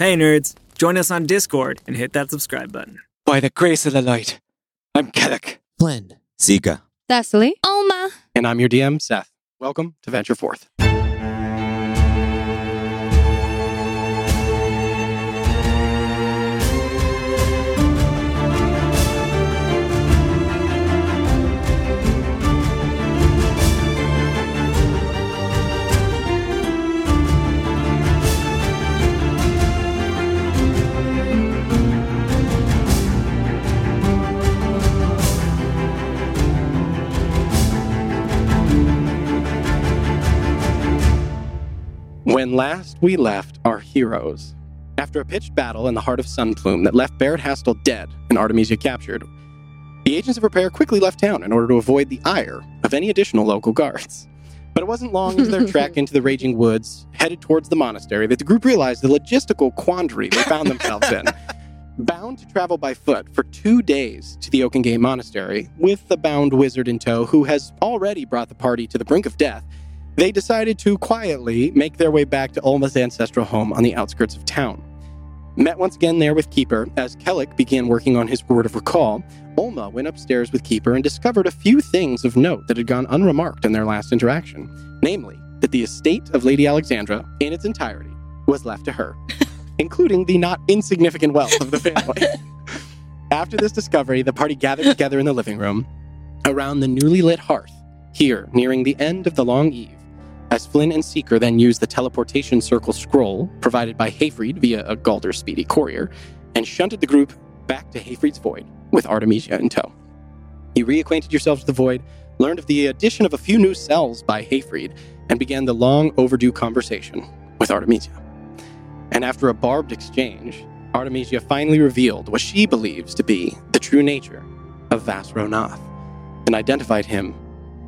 Hey, nerds. Join us on Discord and hit that subscribe button. By the grace of the light, I'm Kellic. Flynn. Seeker. Thessaly. Olma. And I'm your DM, Seth. Welcome to Venture Forth. When last we left our heroes, after a pitched battle in the heart of Sunplume that left Barrett Hastel dead and Artemisia captured, the agents of repair quickly left town in order to avoid the ire of any additional local guards. But it wasn't long into their trek into the raging woods, headed towards the monastery, that the group realized the logistical quandary they found themselves in. Bound to travel by foot for two days to the Oakengate Monastery, with the bound wizard in tow who has already brought the party to the brink of death, they decided to quietly make their way back to Olma's ancestral home on the outskirts of town. Met once again there with Keeper, as Kellic began working on his word of recall, Olma went upstairs with Keeper and discovered a few things of note that had gone unremarked in their last interaction. Namely, that the estate of Lady Alexandra, in its entirety, was left to her, including the not insignificant wealth of the family. After this discovery, the party gathered together in the living room around the newly lit hearth, here, nearing the end of the long eve, as Flynn and Seeker then used the teleportation circle scroll provided by Hayfried via a Galder Speedy courier and shunted the group back to Hayfried's Void with Artemisia in tow. You reacquainted yourselves with the Void, learned of the addition of a few new cells by Hayfried, and began the long overdue conversation with Artemisia. And after a barbed exchange, Artemisia finally revealed what she believes to be the true nature of Vasronath and identified him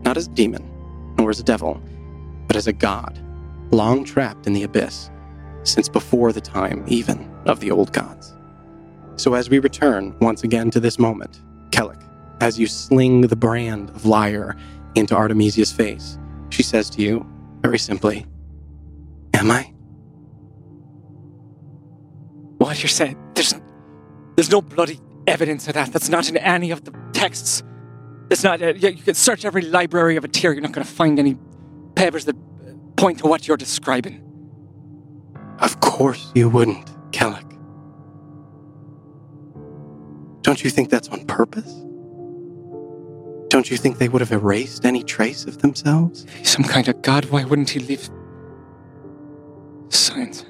not as a demon nor as a devil, but as a god, long trapped in the abyss, since before the time even of the old gods. So as we return once again to this moment, Kellic, as you sling the brand of liar into Artemisia's face, she says to you, very simply, Am I? What you're saying? There's, there's no bloody evidence of that. That's not in any of the texts. It's not. Uh, you can search every library of a tier. You're not going to find any papers that point to what you're describing. Of course you wouldn't, Kellic. Don't you think that's on purpose? Don't you think they would have erased any trace of themselves? He's some kind of god, why wouldn't he leave signs?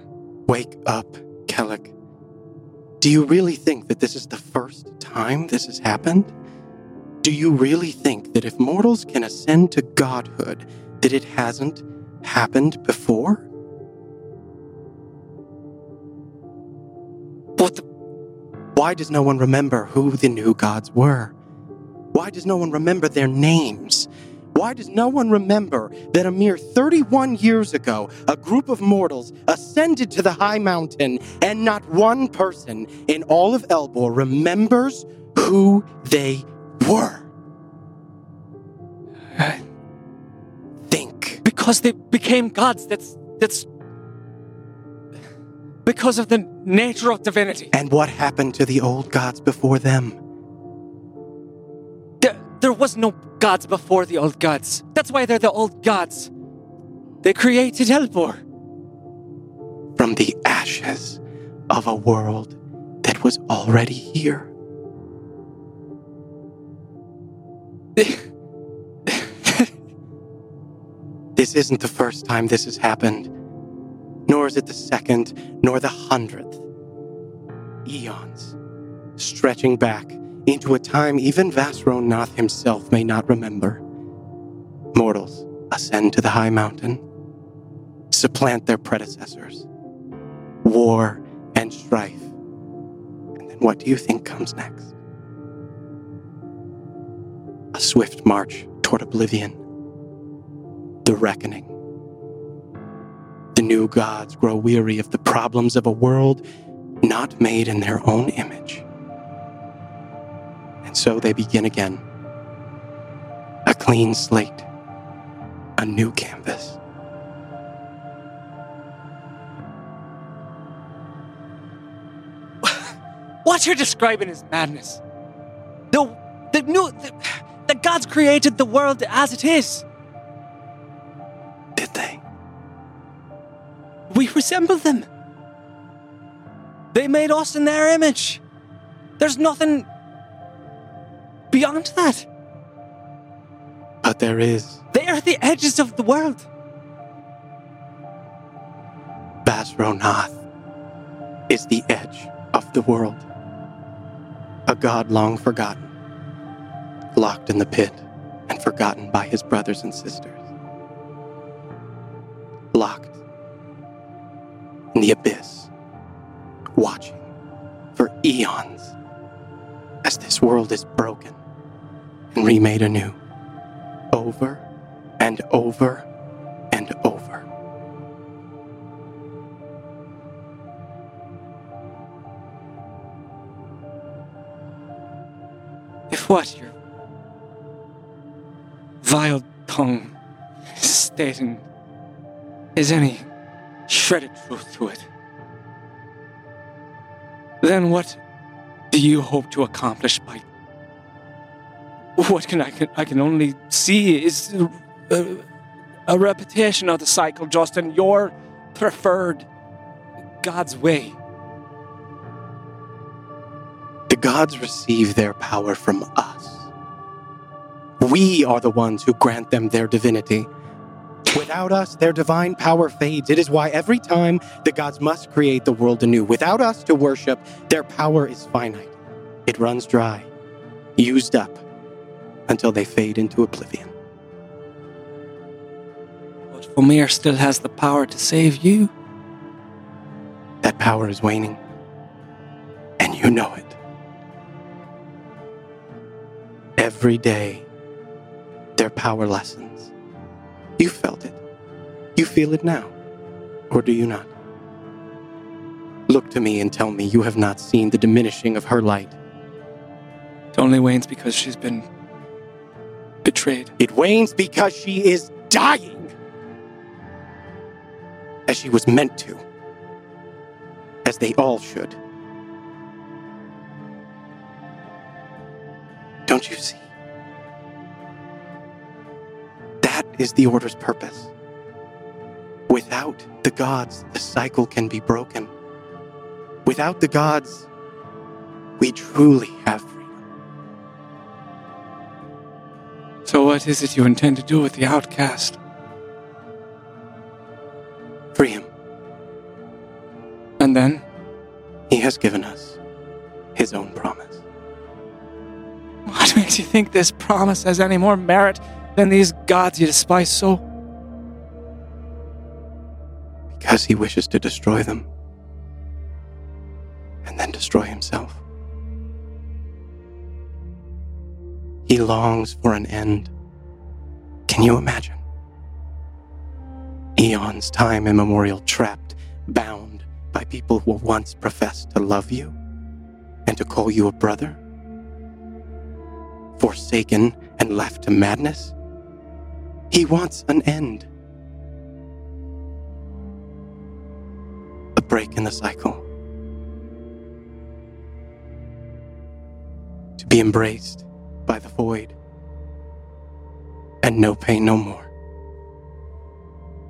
Wake up, Kellic. Do you really think that this is the first time this has happened? Do you really think that if mortals can ascend to godhood, that it hasn't happened before? What the? Why does no one remember who the new gods were? Why does no one remember their names? Why does no one remember that a mere 31 years ago, a group of mortals ascended to the high mountain and not one person in all of Elbor remembers who they were? Think. Because they became gods. That's. that's. Because of the nature of divinity. And what happened to the old gods before them? There, there was no gods before the old gods. That's why they're the old gods. They created Elbor. From the ashes of a world that was already here. this isn't the first time this has happened, nor is it the second, nor the hundredth. Eons, stretching back into a time even Vasronath himself may not remember. Mortals ascend to the high mountain, supplant their predecessors, war and strife. And then what do you think comes next? A swift march toward oblivion, the reckoning. The new gods grow weary of the problems of a world not made in their own image. And so they begin again. A clean slate, a new canvas. What you're describing is madness. The, the new, the, the gods created the world as it is. Did they? We resemble them. They made us in their image. There's nothing beyond that. But there is. They are the edges of the world. Vasronath is the edge of the world. A god long forgotten, locked in the pit and forgotten by his brothers and sisters. Locked in the abyss, watching for eons as this world is broken and remade anew, over and over and over. If what your vile tongue stating is any shredded truth to it, then what do you hope to accomplish by what can I can I can only see is a, a repetition of the cycle Justin. your preferred God's way. The gods receive their power from us. We are the ones who grant them their divinity. Without us, their divine power fades. It is why every time the gods must create the world anew. Without us to worship, their power is finite. It runs dry, used up, until they fade into oblivion. But Famir still has the power to save you. That power is waning, and you know it. Every day, power lessons. You felt it. You feel it now. Or do you not? Look to me and tell me you have not seen the diminishing of her light. It only wanes because she's been betrayed. It wanes because she is dying. As she was meant to. As they all should. Don't you see? Is the Order's purpose. Without the gods, the cycle can be broken. Without the gods, we truly have freedom. So, what is it you intend to do with the outcast? Free him. And then? He has given us his own promise. What makes you think this promise has any more merit than these gods you despise so? Because he wishes to destroy them. And then destroy himself. He longs for an end. Can you imagine? Eons time immemorial trapped, bound by people who once professed to love you and to call you a brother? Forsaken and left to madness? He wants an end. A break in the cycle. To be embraced by the void. And no pain no more.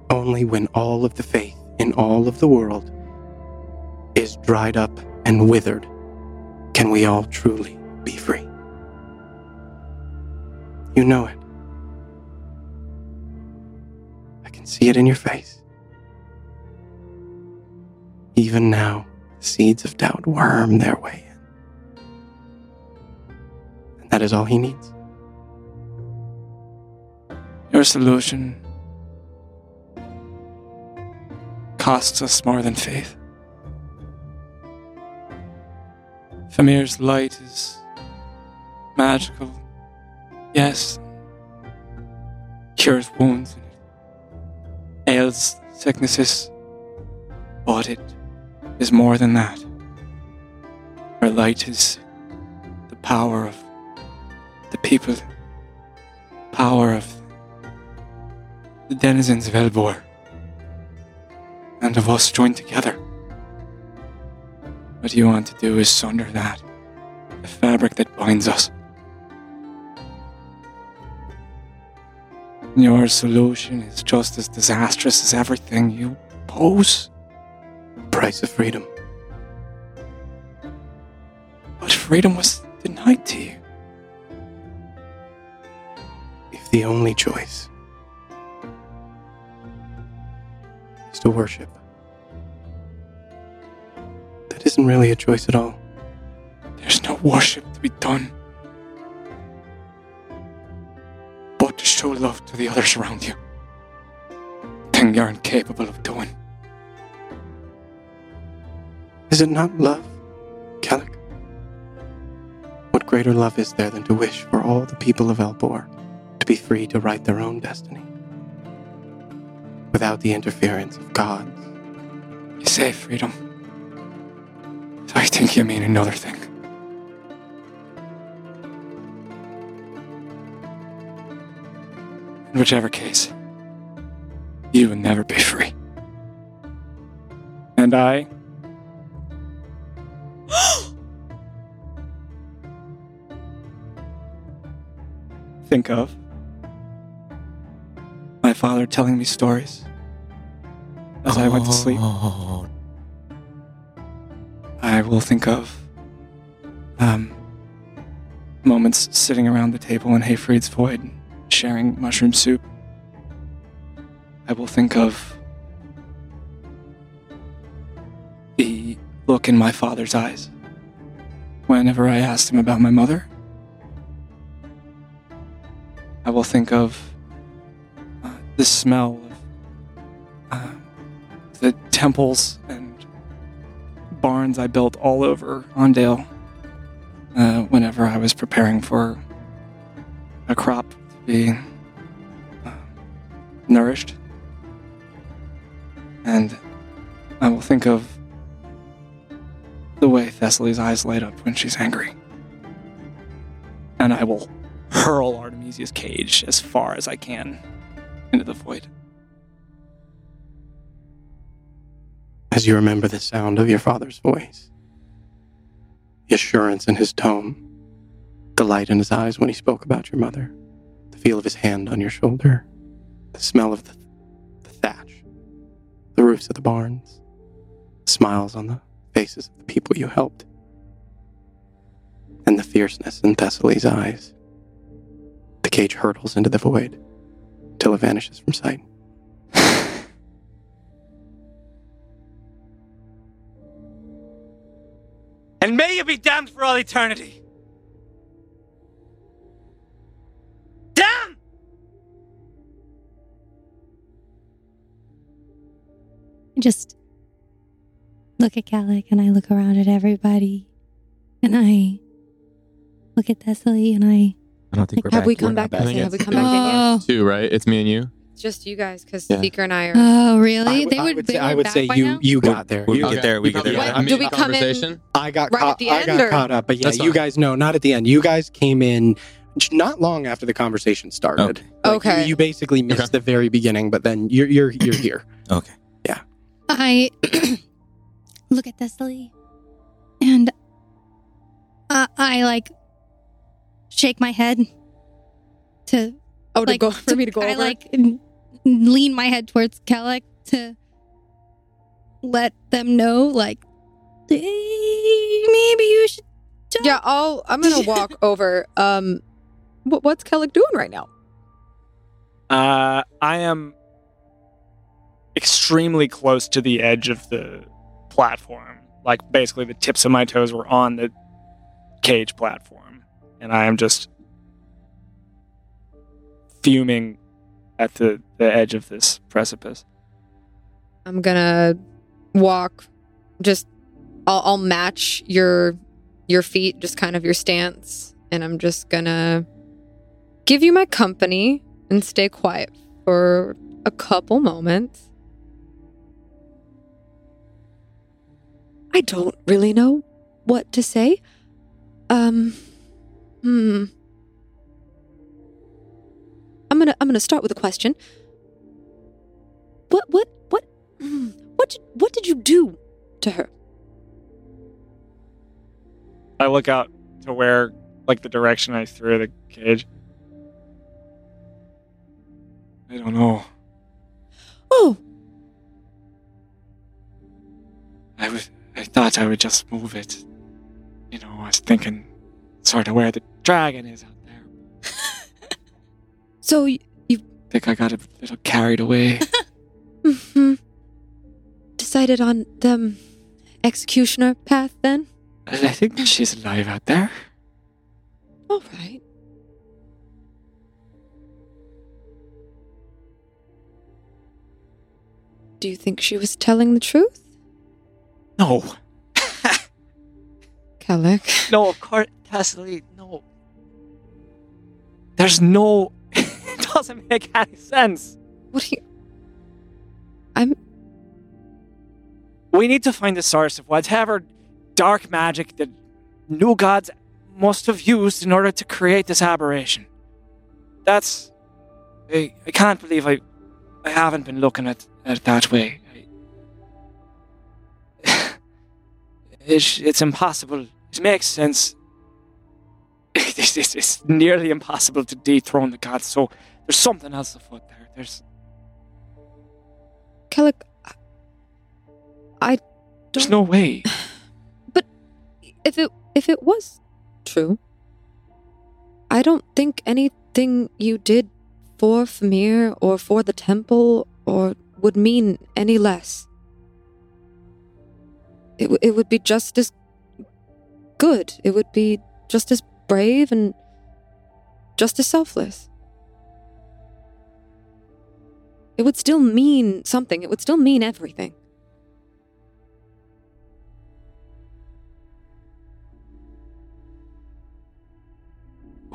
Only when all of the faith in all of the world is dried up and withered can we all truly be free. You know it. Can see it in your face. Even now, seeds of doubt worm their way in. And that is all he needs. Your solution costs us more than faith. Famir's light is magical, yes, cures wounds ails sicknesses, but it is more than that. Her light is the power of the people, power of the denizens of Elbor, and of us joined together. What you want to do is sunder that. The fabric that binds us. Your solution is just as disastrous as everything you pose. Price of freedom. But freedom was denied to you. If the only choice is to worship, that isn't really a choice at all. There's no worship to be done. Show love to the others around you. Thing you're incapable of doing. Is it not love, Kellic? What greater love is there than to wish for all the people of Elbor to be free to write their own destiny? Without the interference of gods. You say freedom. I think you mean another thing. Whichever case, you will never be free. And I. think of my father telling me stories as I went to sleep. Oh, I will think of um, moments sitting around the table in Hayfried's Void, sharing mushroom soup. I will think of the look in my father's eyes whenever I asked him about my mother. I will think of uh, the smell of uh, the temples and barns I built all over Ondale uh, whenever I was preparing for a crop be uh, nourished. And I will think of the way Thessaly's eyes light up when she's angry. And I will hurl Artemisia's cage as far as I can into the void. As you remember the sound of your father's voice, the assurance in his tone, the light in his eyes when he spoke about your mother, the feel of his hand on your shoulder, the smell of the, the thatch, the roofs of the barns, the smiles on the faces of the people you helped, and the fierceness in Thessaly's eyes. The cage hurtles into the void till it vanishes from sight. And may you be damned for all eternity. Just look at Kellic and I look around at everybody and I look at Thessaly and I I don't think we're Have back. we We're come back? to- yet. Have we come back in yet? Two, right? It's me and you. It's just you guys because Yeah. Seeker and I are. oh really? I they I would, would they say, I would say you now? you got there. We'll You- get there. We get there. What? Do we come in- conversation? I got Right caught. at the I end, got or- caught up, but yeah, That's you fine. guys know not at the end. You guys came in not long after the conversation started. Like, Okay. you, you basically missed Okay. the very beginning, but then you're you're you're here. Okay. I look at Thessaly and uh, I like shake my head to oh, to like go for me to go I over. like lean my head towards Kellic to let them know like "Hey, maybe you should don't yeah, I'll. I'm gonna walk over. Um, what, what's Kellic doing right now? Uh, I am extremely close to the edge of the platform. Like basically, the tips of my toes were on the cage platform, and I am just fuming at the, the edge of this precipice. I'm gonna walk. Just, I'll, I'll match your your feet, just kind of your stance, and I'm just gonna give you my company and stay quiet for a couple moments. I don't really know what to say. Um, hmm. I'm gonna I'm gonna start with a question. What what what hmm, what did, what did you do to her? I look out to where, like, the direction I threw the cage. I don't know. Oh, I was. I thought I would just move it. You know, I was thinking, sort of where the dragon is out there. so you think I got a little carried away. mhm. decided on the um, executioner path then? I think she's alive out there. All right. Do you think she was telling the truth, No, Kellic? no, of course, no. There's no. it doesn't make any sense. What do you? I'm. We need to find the source of whatever dark magic that new gods must have used in order to create this aberration. That's. I, I can't believe I, I haven't been looking at it that way. It's, it's impossible. It makes sense. It's, it's, it's nearly impossible to dethrone the gods, so there's something else afoot there. There's Kellic. I- I. Don't, There's no way. But if it if it was true, I don't think anything you did for Famir or for the temple or would mean any less. It w- it would be just as good. It would be just as brave and just as selfless. It would still mean something. It would still mean everything.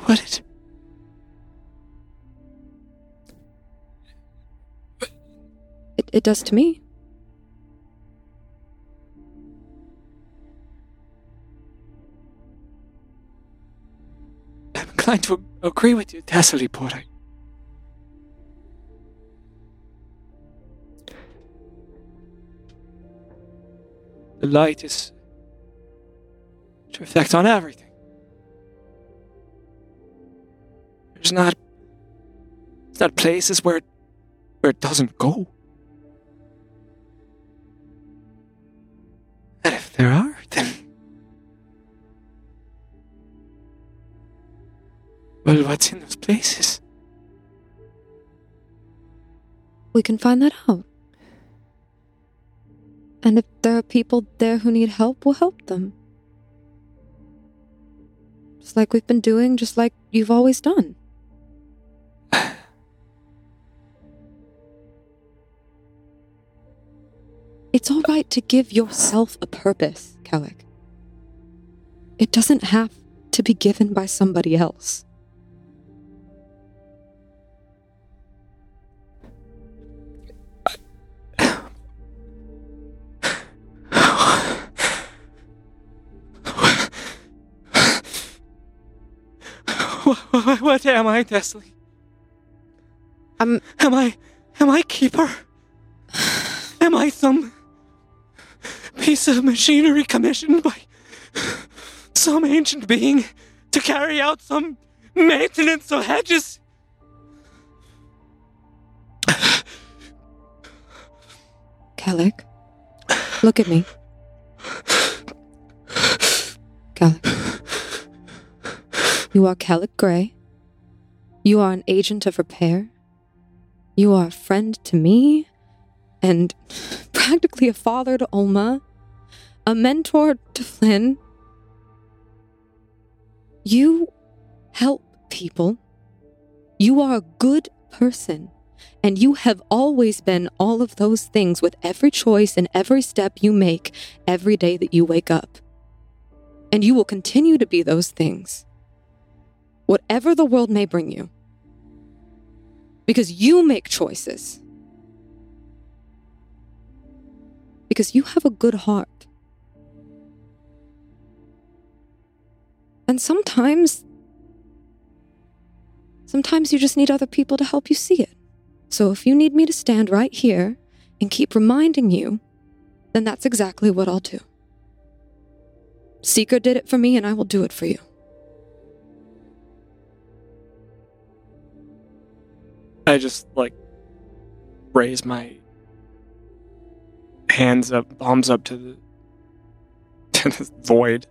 Would it? It, it does to me. Inclined to agree with you, but I. The light is to reflect on everything. There's not there's not places where where it doesn't go. And if there are, places? We can find that out. And if there are people there who need help, we'll help them. Just like we've been doing, just like you've always done. It's all right to give yourself a purpose, Kellic. It doesn't have to be given by somebody else. What, what, am I, Desley? I'm Am I, am I keeper? Am I some piece of machinery commissioned by some ancient being to carry out some maintenance of hedges? Kellic, look at me. Kellic. You are Kellic Gray. You are an agent of repair. You are a friend to me, and practically a father to Olma, a mentor to Flynn. You help people. You are a good person. And you have always been all of those things with every choice and every step you make every day that you wake up. And you will continue to be those things, whatever the world may bring you. Because you make choices. Because you have a good heart. And sometimes, sometimes you just need other people to help you see it. So if you need me to stand right here and keep reminding you, then that's exactly what I'll do. Seeker did it for me, and I will do it for you. I just like raise my hands up, palms up to the to the void.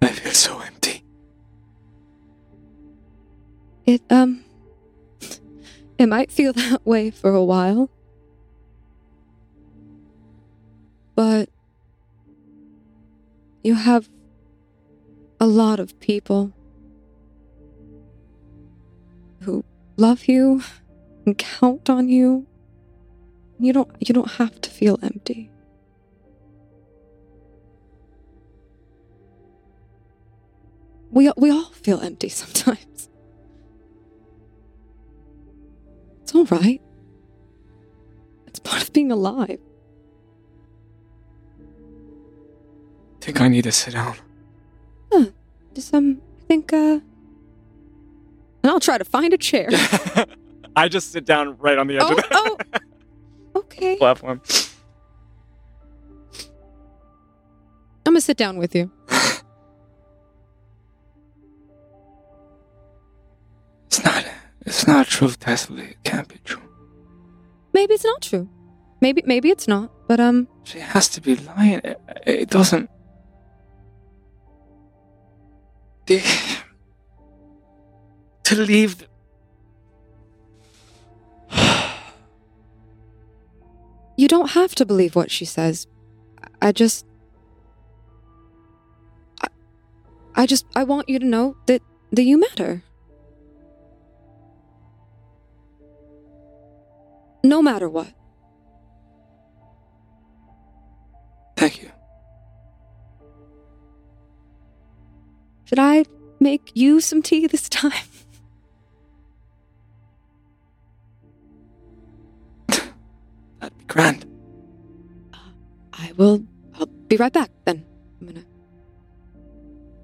I feel so empty. It, um, it might feel that way for a while. But you have a lot of people love you and count on you. You don't you don't have to feel empty. We we all feel empty sometimes. It's all right. It's part of being alive. I think I need to sit down. Just um, I think uh, and I'll try to find a chair. I just sit down right on the edge oh, of the oh, okay. platform. I'm gonna sit down with you. It's not. It's not true, Tesla. It can't be true. Maybe it's not true. Maybe maybe it's not. But um, She has to be lying. It, it doesn't. The, to leave. You don't have to believe what she says. I just, I, I just, I want you to know that that you matter. No matter what. Thank you. Should I make you some tea this time? That'd be grand. I will. I'll be right back then. I'm gonna.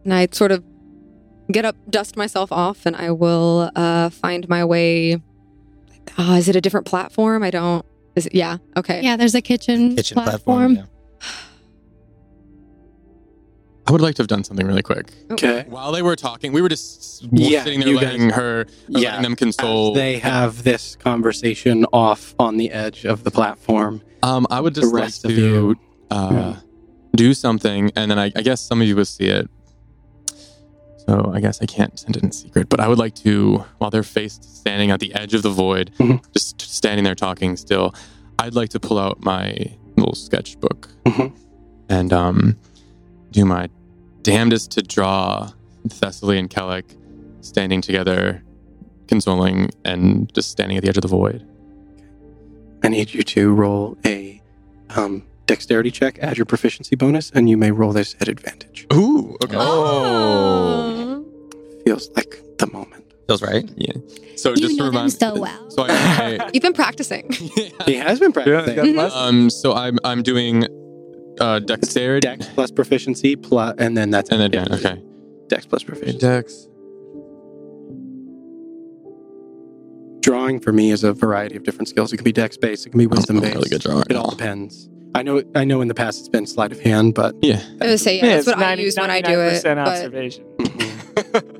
And I sort of get up, dust myself off, and I will uh, find my way. Uh, is it a different platform? I don't. Is it? Yeah. Okay. Yeah, there's a kitchen, Kitchen platform. platform. yeah. I would like to have done something really quick. Okay. While they were talking, we were just Yeah, sitting there you letting guys- her, Yeah, letting them console. As they have this conversation off on the edge of the platform. um, I would just the like to you. uh, Yeah. do something, and then I, I guess some of you will see it. So I guess I can't send it in secret, but I would like to, while they're faced standing at the edge of the void, Mhm. just standing there talking still, I'd like to pull out my little sketchbook Mhm. and um, do my damnedest to draw Thessaly and Kellic standing together, consoling, and just standing at the edge of the void. I need you to roll a um, dexterity check, add your proficiency bonus, and you may roll this at advantage. Ooh, okay. Oh. Feels like the moment. Feels right. Yeah. So You just to know them remind, so well. So I, You've been practicing. He has been practicing. Yeah, that's- um, so I'm I'm doing uh dexterity Dex plus proficiency plus, and then that's and then yeah, okay. Dex plus proficiency. Dex. Drawing for me is a variety of different skills. It can be dex based, it can be wisdom based. really good drawer. It all depends. I know. I know. In the past, it's been sleight of hand, but Yeah. I would say yeah. that's it's what I use when I do it. 99% But observation.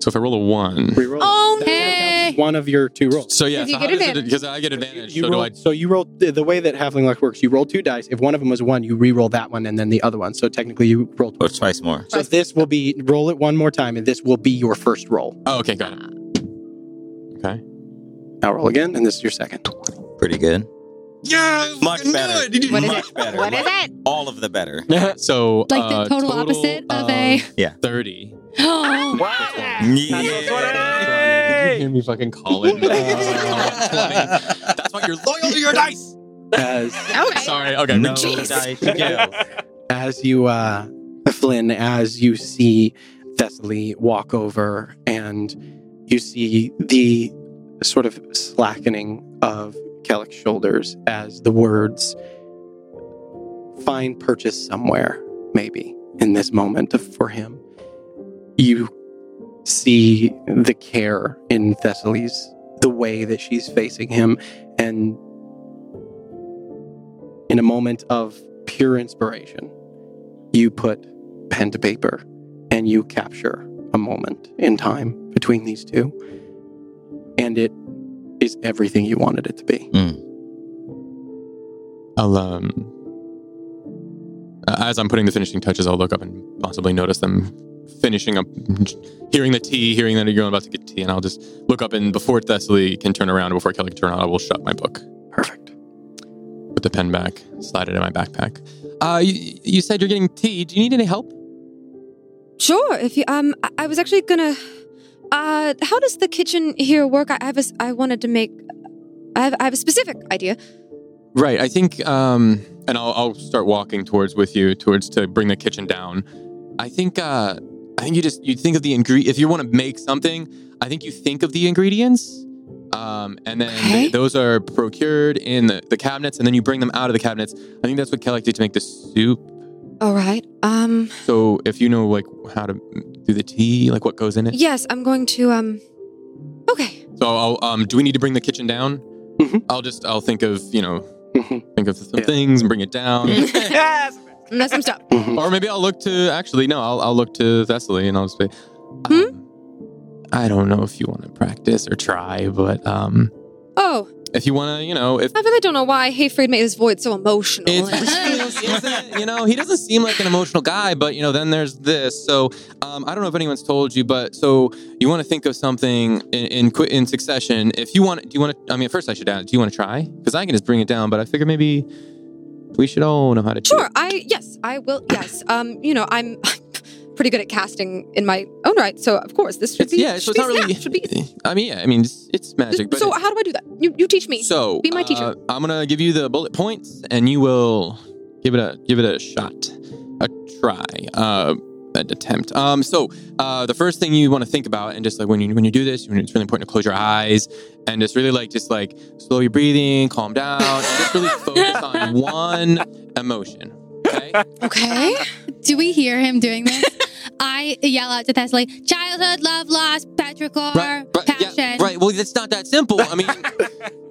So if I roll a one. reroll. Oh, That hey. counts as One of your two rolls. So yeah, Because you so get does it- advantage. because I get advantage. You so do I so you roll the, the way that halfling luck works. You roll two dice. If one of them was one, you re-roll that one and then the other one. So technically, you roll Or twice. twice more. So this will be roll it one more time, and this will be your first roll. Oh, okay, got it. Okay. Now roll again, and this is your second. Pretty good. Yeah, Much better. Did you What is Much it? better. What is it? All of the better. So Like the uh, total opposite of a- Yeah. thirty. Oh, Yeah. Did you hear me fucking call it? That's why you're loyal to your dice. As Okay. Sorry. Okay. No Jeez. dice jail. as you, uh, Flynn, as you see Thessaly walk over, and you see the sort of slackening of Kellic's shoulders as the words find purchase somewhere, maybe in this moment of, for him. You see the care in Thessaly's, the way that she's facing him, and in a moment of pure inspiration, you put pen to paper and you capture a moment in time between these two. And it is everything you wanted it to be. I'll um as I'm putting the finishing touches, I'll look up and possibly notice them finishing up, hearing the tea, hearing that you're about to get tea, and I'll just look up and before Thessaly can turn around, before Kelly can turn around, I will shut my book, Perfect. put the pen back, slide it in my backpack. Uh, you, you said you're getting tea. Do you need any help? Sure. If you um, I, I was actually gonna. Uh, how does the kitchen here work? I, I have a s I wanted to make. I have I have a specific idea. Right. I think, um, and I'll, I'll start walking towards with you towards to bring the kitchen down. I think, uh, I think you just you think of the ingredient. If you want to make something, I think you think of the ingredients, um, and then Okay. th- those are procured in the, the cabinets, and then you bring them out of the cabinets. I think that's what Kelly did to make the soup. All right. Um. So if you know like how to do the tea, like what goes in it. Yes, I'm going to um. Okay. So I'll, um, do we need to bring the kitchen down? Mhm. I'll just I'll think of you know Mhm. think of some Yeah. things and bring it down. yes. And that's some stuff. Mhm. Or maybe I'll look to actually no, I'll I'll look to Thessaly and I'll just say, Hmm? um, I don't know if you want to practice or try, but um, Oh, if you want to, you know, if I really don't know why Hayfried made his voice so emotional. it just feels, isn't- you know, he doesn't seem like an emotional guy, but you know, then there's this. So um, I don't know if anyone's told you, but so you want to think of something in in, qui- in succession. If you want, do you want to? I mean, first I should ask, do you want to try? Because I can just bring it down, but I figure maybe we should all know how to. Sure. I yes, I will. Yes, um, you know, I'm pretty good at casting in my own right, so of course this should It's, be. yeah, so should it's not really. yeah, should be. I mean, yeah, I mean, it's, it's magic, but so it- how do I do that? You you teach me. So Be my teacher. uh, I'm gonna give you the bullet points, and you will give it a give it a shot, a try, uh, an attempt. Um, so uh, the first thing you want to think about, and just like when you when you do this, when it's really important to close your eyes and just really like just like slow your breathing, calm down, and just really focus on one emotion. Okay. okay. Do we hear him doing this? I yell out to Thessaly, childhood, love, loss, petrichor, Right, right, passion. yeah, Right. Well, it's not that simple. I mean.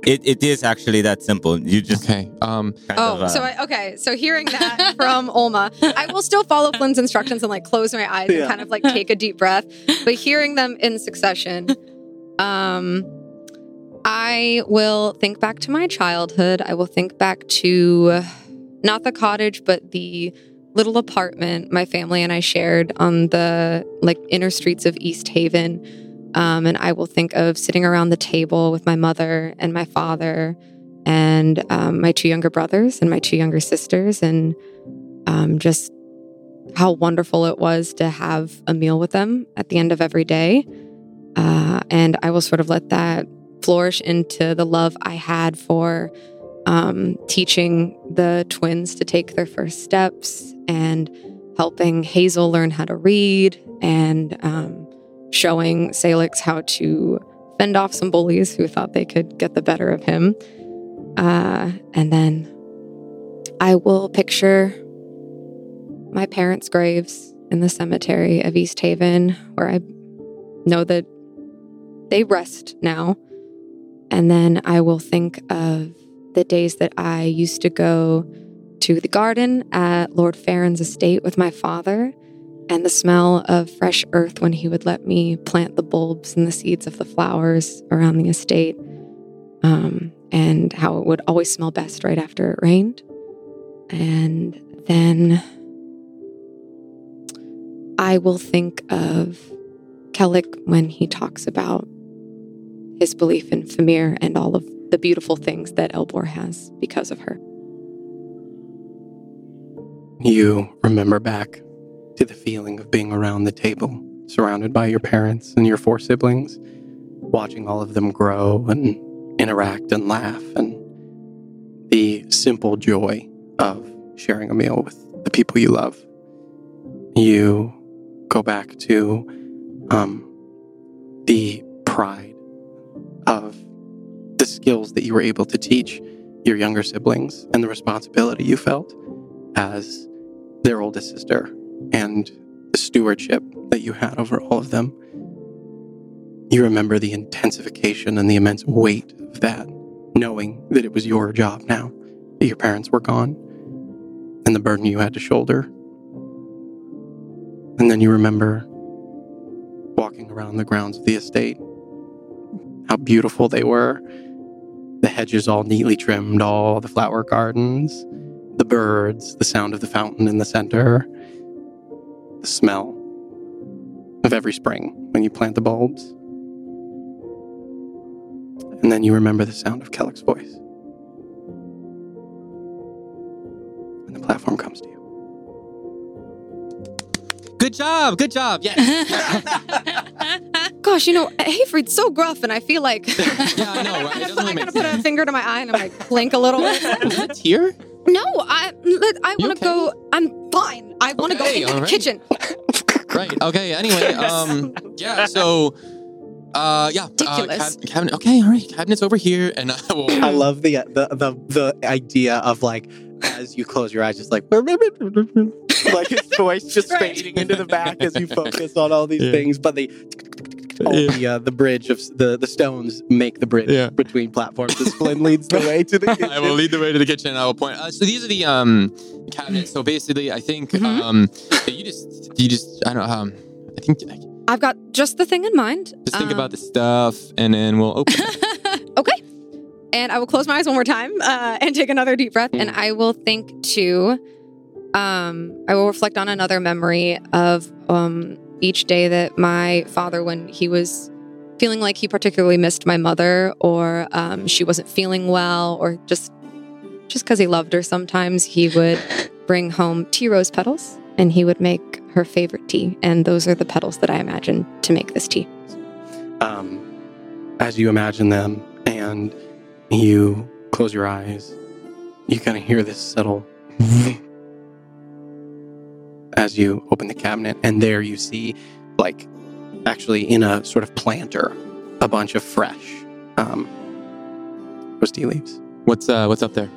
It, it is actually that simple. You just okay. Um. Oh, of. Uh, so I, okay. So hearing that from Olma, I will still follow Flynn's instructions and like close my eyes and kind of like take a deep breath. But hearing them in succession, um, I will think back to my childhood. I will think back to not the cottage, but the little apartment my family and I shared on the like inner streets of East Haven. Um, and I will think of sitting around the table with my mother and my father and um, my two younger brothers and my two younger sisters, and um, just how wonderful it was to have a meal with them at the end of every day. Uh, and I will sort of let that flourish into the love I had for um, teaching the twins to take their first steps and helping Hazel learn how to read and um, showing Salix how to fend off some bullies who thought they could get the better of him. Uh, and then I will picture my parents' graves in the cemetery of East Haven, where I know that they rest now. And then I will think of the days that I used to go to the garden at Lord Farron's estate with my father and the smell of fresh earth when he would let me plant the bulbs and the seeds of the flowers around the estate, um, and how it would always smell best right after it rained. And then I will think of Kellic when he talks about his belief in Famir and all of the beautiful things that Elbor has because of her. You remember back to the feeling of being around the table, surrounded by your parents and your four siblings, watching all of them grow and interact and laugh, and the simple joy of sharing a meal with the people you love. You go back to um, the pride the skills that you were able to teach your younger siblings and the responsibility you felt as their oldest sister and the stewardship that you had over all of them. You remember the intensification and the immense weight of that, knowing that it was your job now that your parents were gone. and the burden you had to shoulder. And then you remember walking around the grounds of the estate, how beautiful they were. The hedges all neatly trimmed, all the flower gardens, the birds, the sound of the fountain in the center, the smell of every spring when you plant the bulbs. And then you remember the sound of Kellic's voice. And the platform comes to you. Good job. Good job. Yes. Gosh, you know, Hayfried's so gruff, and I feel like yeah, I know. Right? It I kind of put a finger to my eye and I'm like blink a little bit. Is that here? No, I let- I want to okay? go. I'm fine. I want to Okay, go in all the kitchen. Right. Okay. Anyway, um, yeah. So, uh, yeah. Uh, cab- cabinet. Okay. All right. Cabinet's over here, and I will. I love the the the, the idea of like as you close your eyes, just like like his voice just Right. fading into the back as you focus on all these Yeah. things. But they all Yeah. the uh, the bridge of the the stones make the bridge Yeah. between platforms as Flynn leads the way to the kitchen. I will lead the way to the kitchen. and I will point. Uh, so these are the um cabinets. So basically, I think Mhm. um you just you just I don't know um I think I've got just the thing in mind. just think Um, about the stuff, and then we'll open. it. Okay. And I will close my eyes one more time uh, and take another deep breath. And. I will think to, um, I will reflect on another memory of um, each day that my father, when he was feeling like he particularly missed my mother or um, she wasn't feeling well or just just because he loved her sometimes he would bring home tea rose petals and he would make her favorite tea and those are the petals that i imagine to make this tea um, as you imagine them and you close your eyes, you kind of hear this subtle as you open the cabinet, and there you see, like, actually in a sort of planter, a bunch of fresh um, rose tea leaves. What's uh what's up there?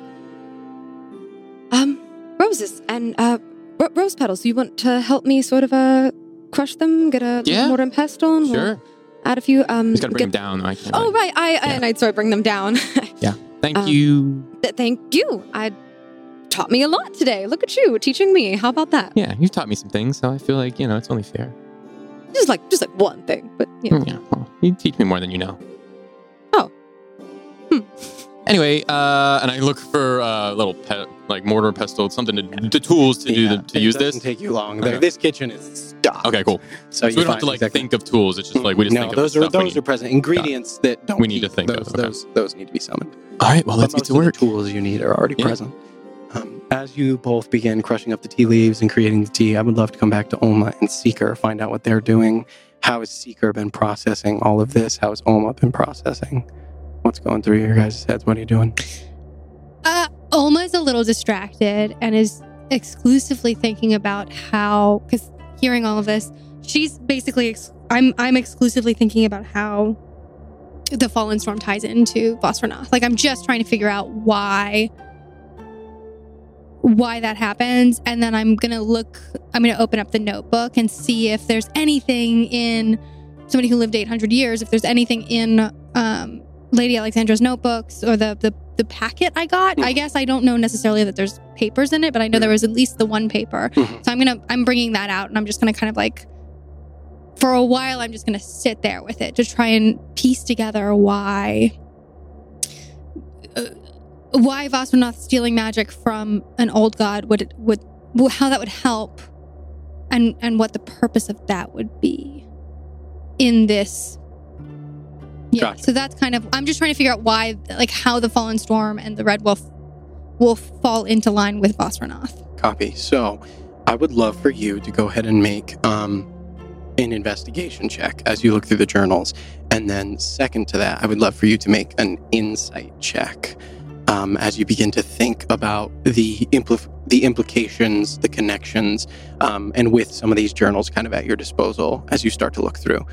Um, roses and uh, ro- rose petals. You want to help me sort of uh crush them, get a Yeah. mortar and pestle, and we'll add a few. Um, Just gotta bring get- them down. I can't. Oh right, I Yeah. and I'd sort of bring them down. Yeah. Thank um, you. Th- Thank you. I taught me a lot today. Look at you teaching me. How about that? Yeah, you've taught me some things, so I feel like you know it's only fair. Just like just like one thing, but you know. Yeah, well, you teach me more than you know. Oh. Hmm. Anyway, uh, and I look for uh, little pe- like mortar, and pestle, something to, to tools to do Yeah, the, to it use doesn't this. take you long. Okay. This kitchen is stocked. Okay, cool. So, So we don't have to like exactly- think of tools. It's just like we just no, think those of are stuff those are present ingredients that don't. We need to keep. think of, those, okay. Those those need to be summoned. All right, well, But let's get most to of the work. tools you need are already Yeah. present. Um, as you both begin crushing up the tea leaves and creating the tea, I would love to come back to Olma and Seeker, find out what they're doing. How has Seeker been processing all of this? How has Olma been processing? What's going through your guys' heads? What are you doing? Uh, Olma's a little distracted and is exclusively thinking about how, because hearing all of this, she's basically, ex- I'm, I'm exclusively thinking about how the Fallen Storm ties into Vasronath. Like, I'm just trying to figure out why, why that happens. And then I'm going to look, I'm going to open up the notebook and see if there's anything in somebody who lived 800 years, if there's anything in, um, Lady Alexandra's notebooks or the the, the packet I got. I guess I don't know necessarily that there's papers in it, but I know there was at least the one paper. Mhm. So I'm gonna I'm bringing that out, and I'm just gonna kind of like for a while I'm just gonna sit there with it to try and piece together why. Uh, why Vasronath stealing magic from an old god would would how that would help, and and what the purpose of that would be in this yeah, Gotcha. so that's kind of I'm just trying to figure out why like how the Fallen Storm and the Red Wolf will fall into line with Vasronath. Copy. So, I would love for you to go ahead and make um, an investigation check as you look through the journals, and then second to that, I would love for you to make an insight check um, as you begin to think about the impl- the implications, the connections, um, and with some of these journals kind of at your disposal as you start to look through.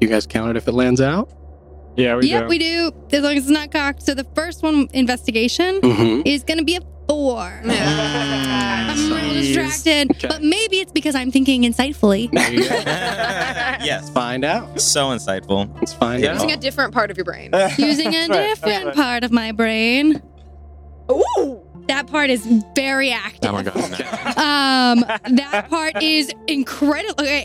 You guys count it if it lands out? Yeah, we yep, do. we do. As long as it's not cocked. So the first one, investigation, Mm-hmm. is going to be a four. I'm a little distracted, Okay. but maybe it's because I'm thinking insightfully. There you go. yes. find out. So insightful. Let's find Yeah. out. Using a different part of your brain. Using a right, different right. part of my brain. Ooh. That part is very active. Oh my god. no. Um, that part is incredible. Okay,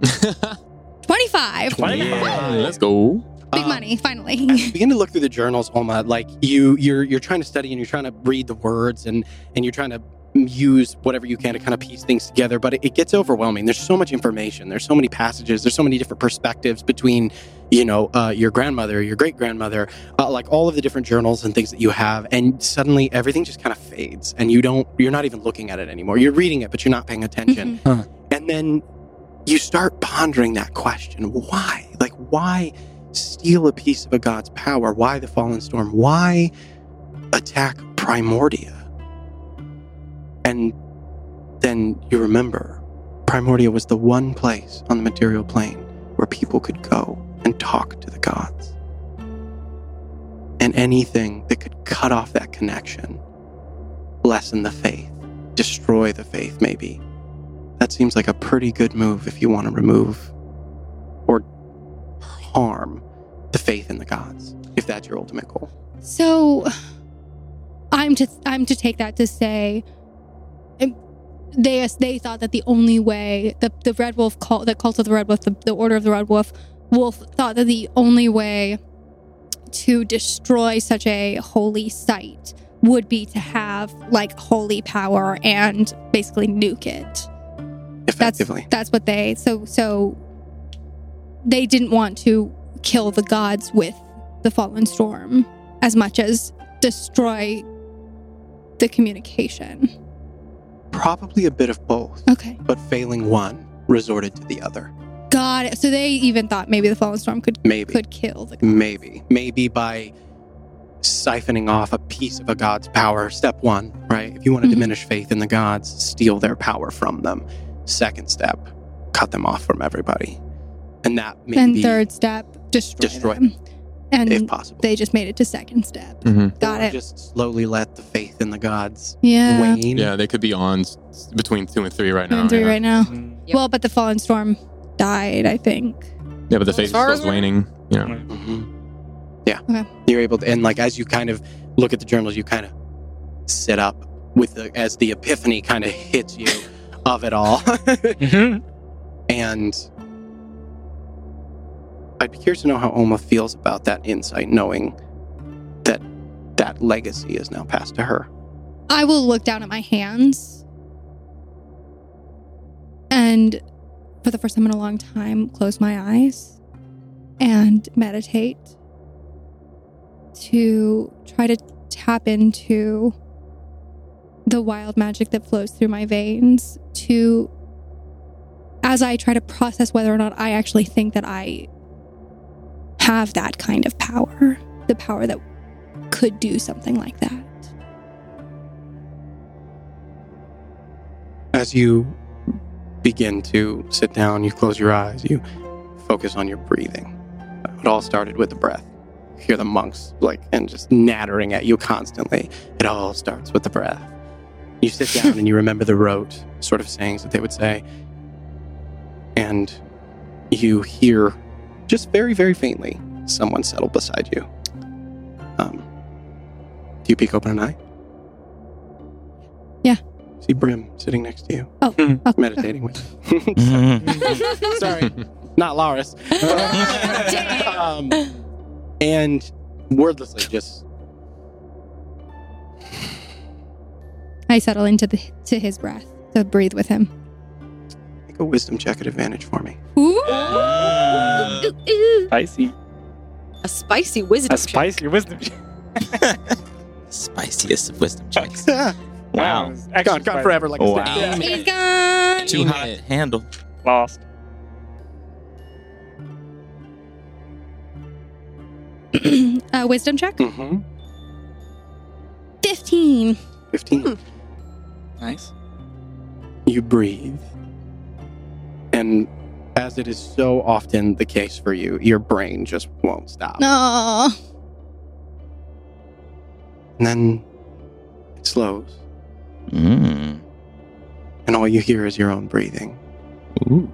25. yeah, let's go. Big Um, money, finally. you begin to look through the journals, Olma. Like you, you're you're trying to study and you're trying to read the words and and you're trying to use whatever you can to kind of piece things together. But it, it gets overwhelming. There's so much information. There's so many passages. There's so many different perspectives between, you know, uh, your grandmother, your great grandmother, uh, like all of the different journals and things that you have. And suddenly everything just kind of fades, and you don't. You're not even looking at it anymore. You're reading it, but you're not paying attention. Mhm. And then you start pondering that question why? Like, why steal a piece of a god's power? Why the fallen storm? Why attack Primordia? And then you remember Primordia was the one place on the material plane where people could go and talk to the gods. And anything that could cut off that connection, lessen the faith, destroy the faith, maybe, that seems like a pretty good move if you want to remove or harm the faith in the gods, if that's your ultimate goal. So I'm to I'm to take that to say um, they they thought that the only way the the red wolf cult the cult of the red wolf the, the order of the red wolf wolf thought that the only way to destroy such a holy site would be to have like holy power and basically nuke it. That's Effectively. that's what they so so they didn't want to kill the gods with the fallen storm as much as destroy the communication. Probably a bit of both, Okay. but failing one, resorted to the other. Got it. So they even thought maybe the fallen storm could Maybe. could kill the gods. Maybe. Maybe by siphoning off a piece of a god's power. Step one, right? If you want to Mhm. diminish faith in the gods, steal their power from them. Second step, cut them off from everybody. And that may Then third step, destroy, Destroy them. And if possible. they just made it to second step. Mhm. Got Or it. Just slowly let the faith in the gods Yeah. wane. Yeah, they could be on between two and three right Two now. and three yeah. right now. Mm. Yep. Well, but the fallen storm died, I think. Yeah, but the faith is still waning. You know. hmm Yeah. Okay. You're able to, and like as you kind of look at the journals, you kind of sit up with the as the epiphany kind of hits you of it all, Mhm. and I'd be curious to know how Olma feels about that insight, knowing that that legacy is now passed to her. I will look down at my hands and for the first time in a long time close my eyes and meditate to try to tap into the wild magic that flows through my veins to as I try to process whether or not I actually think that I have that kind of power, the power that could do something like that. As you begin to sit down, you close your eyes, you focus on your breathing. It all started with the breath. You hear the monks like and just nattering at you constantly. It all starts with the breath. You sit down and you remember the rote sort of sayings that they would say. And you hear just very, very faintly someone settle beside you. Um, do you peek open an eye? Yeah. See Brim sitting next to you, Oh, okay. meditating with you. Sorry, not Laris. um, and wordlessly just I settle into the to his breath to breathe with him. make a wisdom check at advantage for me. Ooh. Spicy. A spicy wisdom A spicy wisdom. Spiciest of wisdom checks. gone, Wow. It was extra gone spicy. forever like Wow. a stick. He's gone. Too hot to handle. Lost. a wisdom check. Mm-hmm. Fifteen. 15. Nice. You breathe. And as it is so often the case for you, your brain just won't stop. No. And then it slows, Mm. and all you hear is your own breathing. Ooh.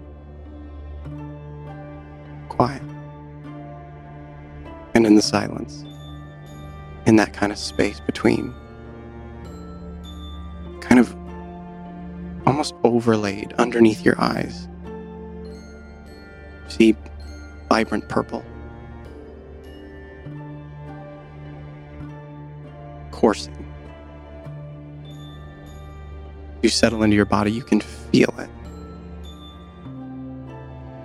quiet. And in the silence, in that kind of space between, almost overlaid underneath your eyes, see vibrant purple. Coursing. You settle into your body, you can feel it.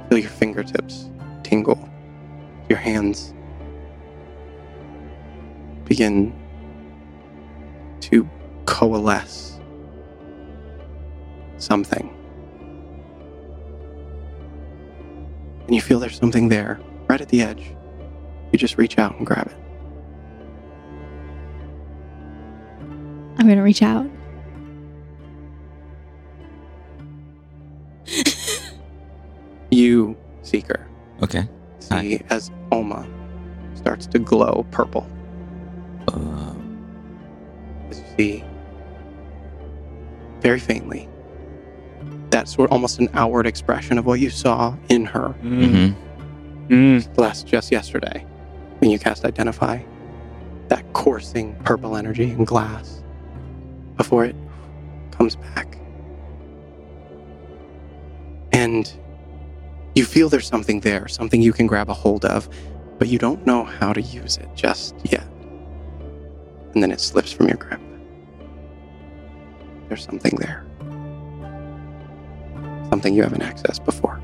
Feel your fingertips tingle. Your hands begin to coalesce something. And you feel there's something there, right at the edge. You just reach out and grab it. I'm gonna reach out. You, Seeker, Okay. see as Olma starts to glow purple. Uh, as you see very faintly that sort almost an outward expression of what you saw in her. Mhm. Mm. last just yesterday when you cast identify that coursing purple energy in glass before it comes back. And you feel there's something there something you can grab a hold of but you don't know how to use it just yet. And then it slips from your grip. There's something there something you haven't accessed before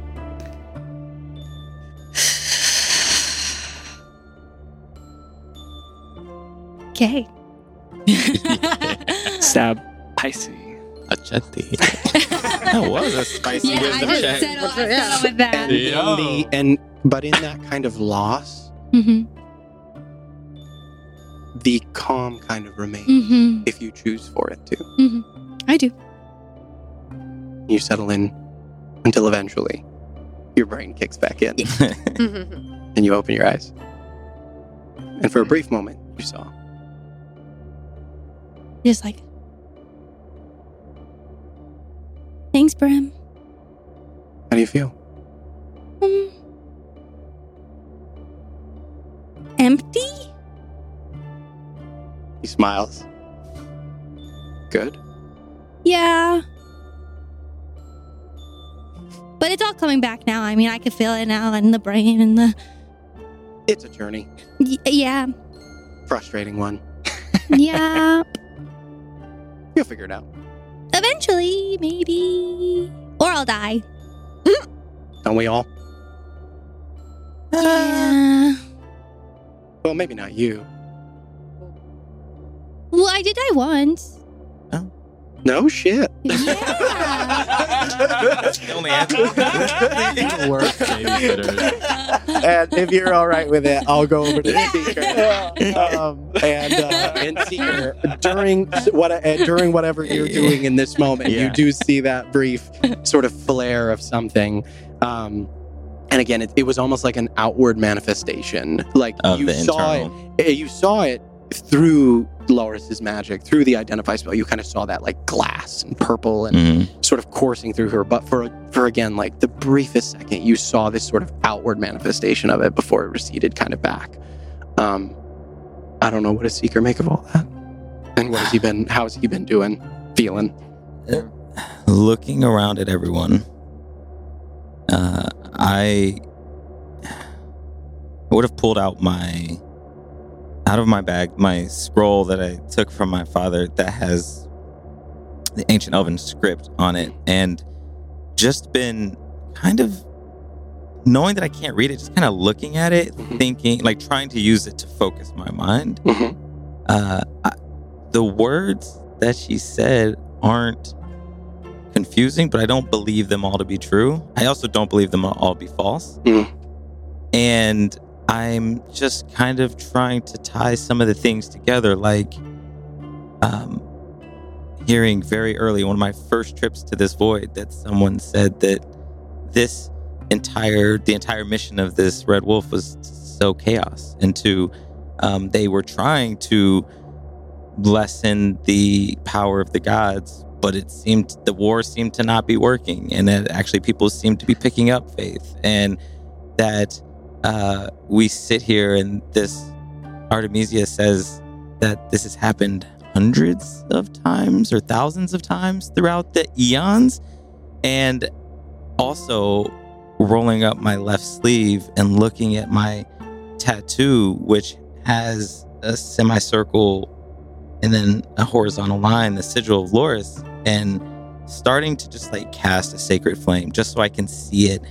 Okay. Stab Pisces. Achete. that was a spicy yeah, I wisdom just check. settled, I Yeah. settled with that. and, in the, and but in that kind of loss hmm the calm kind of remains hmm if you choose for it to I do. you settle in until eventually your brain kicks back in and you open your eyes and for a brief moment you saw Just like. Thanks, Brim. how do you feel Um, empty? he smiles good Yeah. But it's all coming back now. I mean, I can feel it now in the brain and the. it's a journey Y- yeah. frustrating one Yeah. you'll figure it out Eventually, maybe. Or I'll die. don't we all Yeah. well maybe not you Well, I did die once. No shit Yeah. That's the only answer. Worst babysitters. and if you're all right with it, I'll go over to the speaker. Um, and uh, and Seeker, during what uh, during whatever you're doing in this moment, you do see that brief sort of flare of something. Um, and again, it, it was almost like an outward manifestation. Like Of you the saw internal. it, eh, you saw it through Loris's magic, through the identify spell. You kind of saw that like glass and purple and Mhm. sort of coursing through her. But for for again, like the briefest second, you saw this sort of outward manifestation of it before it receded kind of back. Um, I don't know what a Seeker make of all that, and what has he been? How has he been doing? Feeling? Looking around at everyone, uh, I would have pulled out my out of my bag my scroll that I took from my father that has the ancient elven script on it, and just been kind of knowing that I can't read it, just kind of looking at it, Mhm. thinking, like trying to use it to focus my mind. Mhm. Uh, I, the words that she said aren't confusing, but I don't believe them all to be true. I also don't believe them all to be false. Mm. And I'm just kind of trying to tie some of the things together, like um, hearing very early, one of my first trips to this void, that someone said that this entire, the entire mission of this Red Wolf was sow chaos and to, um, they were trying to lessen the power of the gods. But it seemed the war seemed to not be working, and that actually people seemed to be picking up faith, and that uh, we sit here and this Artemisia says that this has happened hundreds of times or thousands of times throughout the eons, and also rolling up my left sleeve and looking at my tattoo, which has a semicircle and then a horizontal line, the sigil of Loris, and starting to just like cast a sacred flame just so I can see it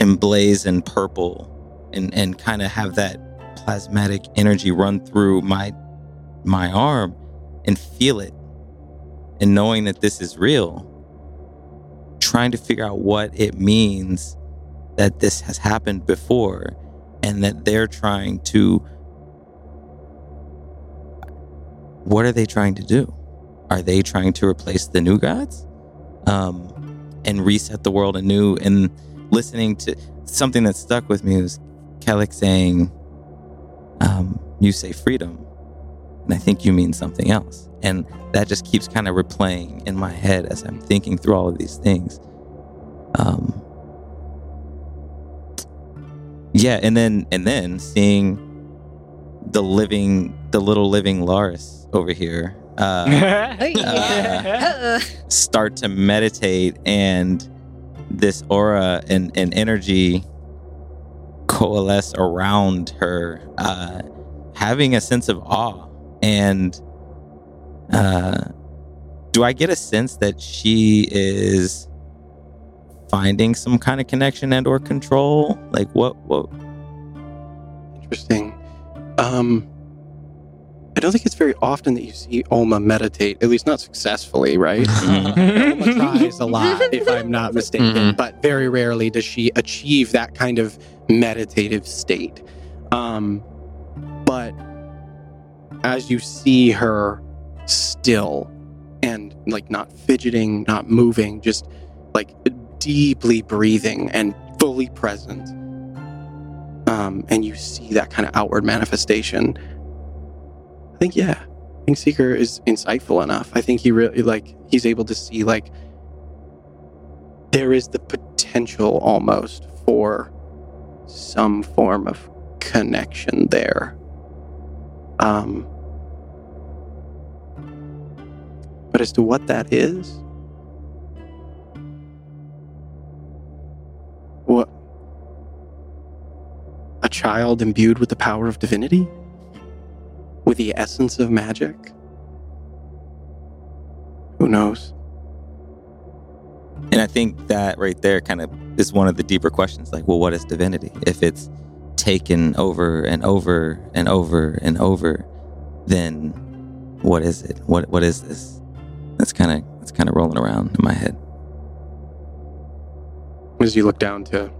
emblazon purple and, and kind of have that plasmatic energy run through my my arm and feel it. And knowing that this is real trying to figure out what it means that this has happened before and that they're trying to what are they trying to do? Are they trying to replace the new gods? Um, and reset the world anew? And listening to something that stuck with me was Kellic saying um, you say freedom and i think you mean something else. And that just keeps kind of replaying in my head as i'm thinking through all of these things. Um, yeah, and then and then seeing the living, the little living Lars over here uh, uh, start to meditate, and this aura and, and energy coalesce around her, uh, having a sense of awe. And uh, do I get a sense that she is finding some kind of connection and or control? Like what what Interesting. Um, I don't think it's very often that you see Olma meditate, at least not successfully, right? Olma tries a lot, if I'm not mistaken, Mhm. but very rarely does she achieve that kind of meditative state. Um, but as you see her still and like not fidgeting, not moving, just like deeply breathing and fully present, um, and you see that kind of outward manifestation. I think yeah, I think Seeker is insightful enough. I think he really like he's able to see like there is the potential almost for some form of connection there. Um, but as to what that is, what a child imbued with the power of divinity? With the essence of magic? Who knows? And I think that right there kind of is one of the deeper questions like, well, what is divinity? If it's taken over and over and over and over, then what is it? What what is this? That's kind of that's kind of rolling around in my head. As you look down to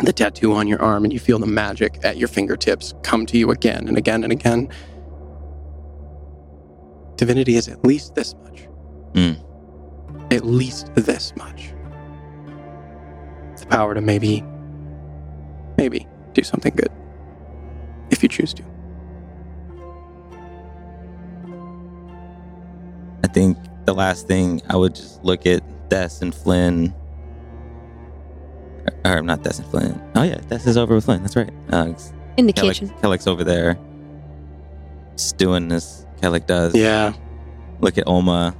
the tattoo on your arm and you feel the magic at your fingertips come to you again and again and again. Divinity is at least this much. Mm. At least this much. The power to maybe, maybe do something good. If you choose to. I think the last thing I would just look at Des and Flynn. Or, or not Des and Flynn. Oh yeah, Des is over with Flynn. That's right. Uh, In the Kellic, kitchen. Kellic's over there stewing as Kellic does. Yeah. Look at Olma,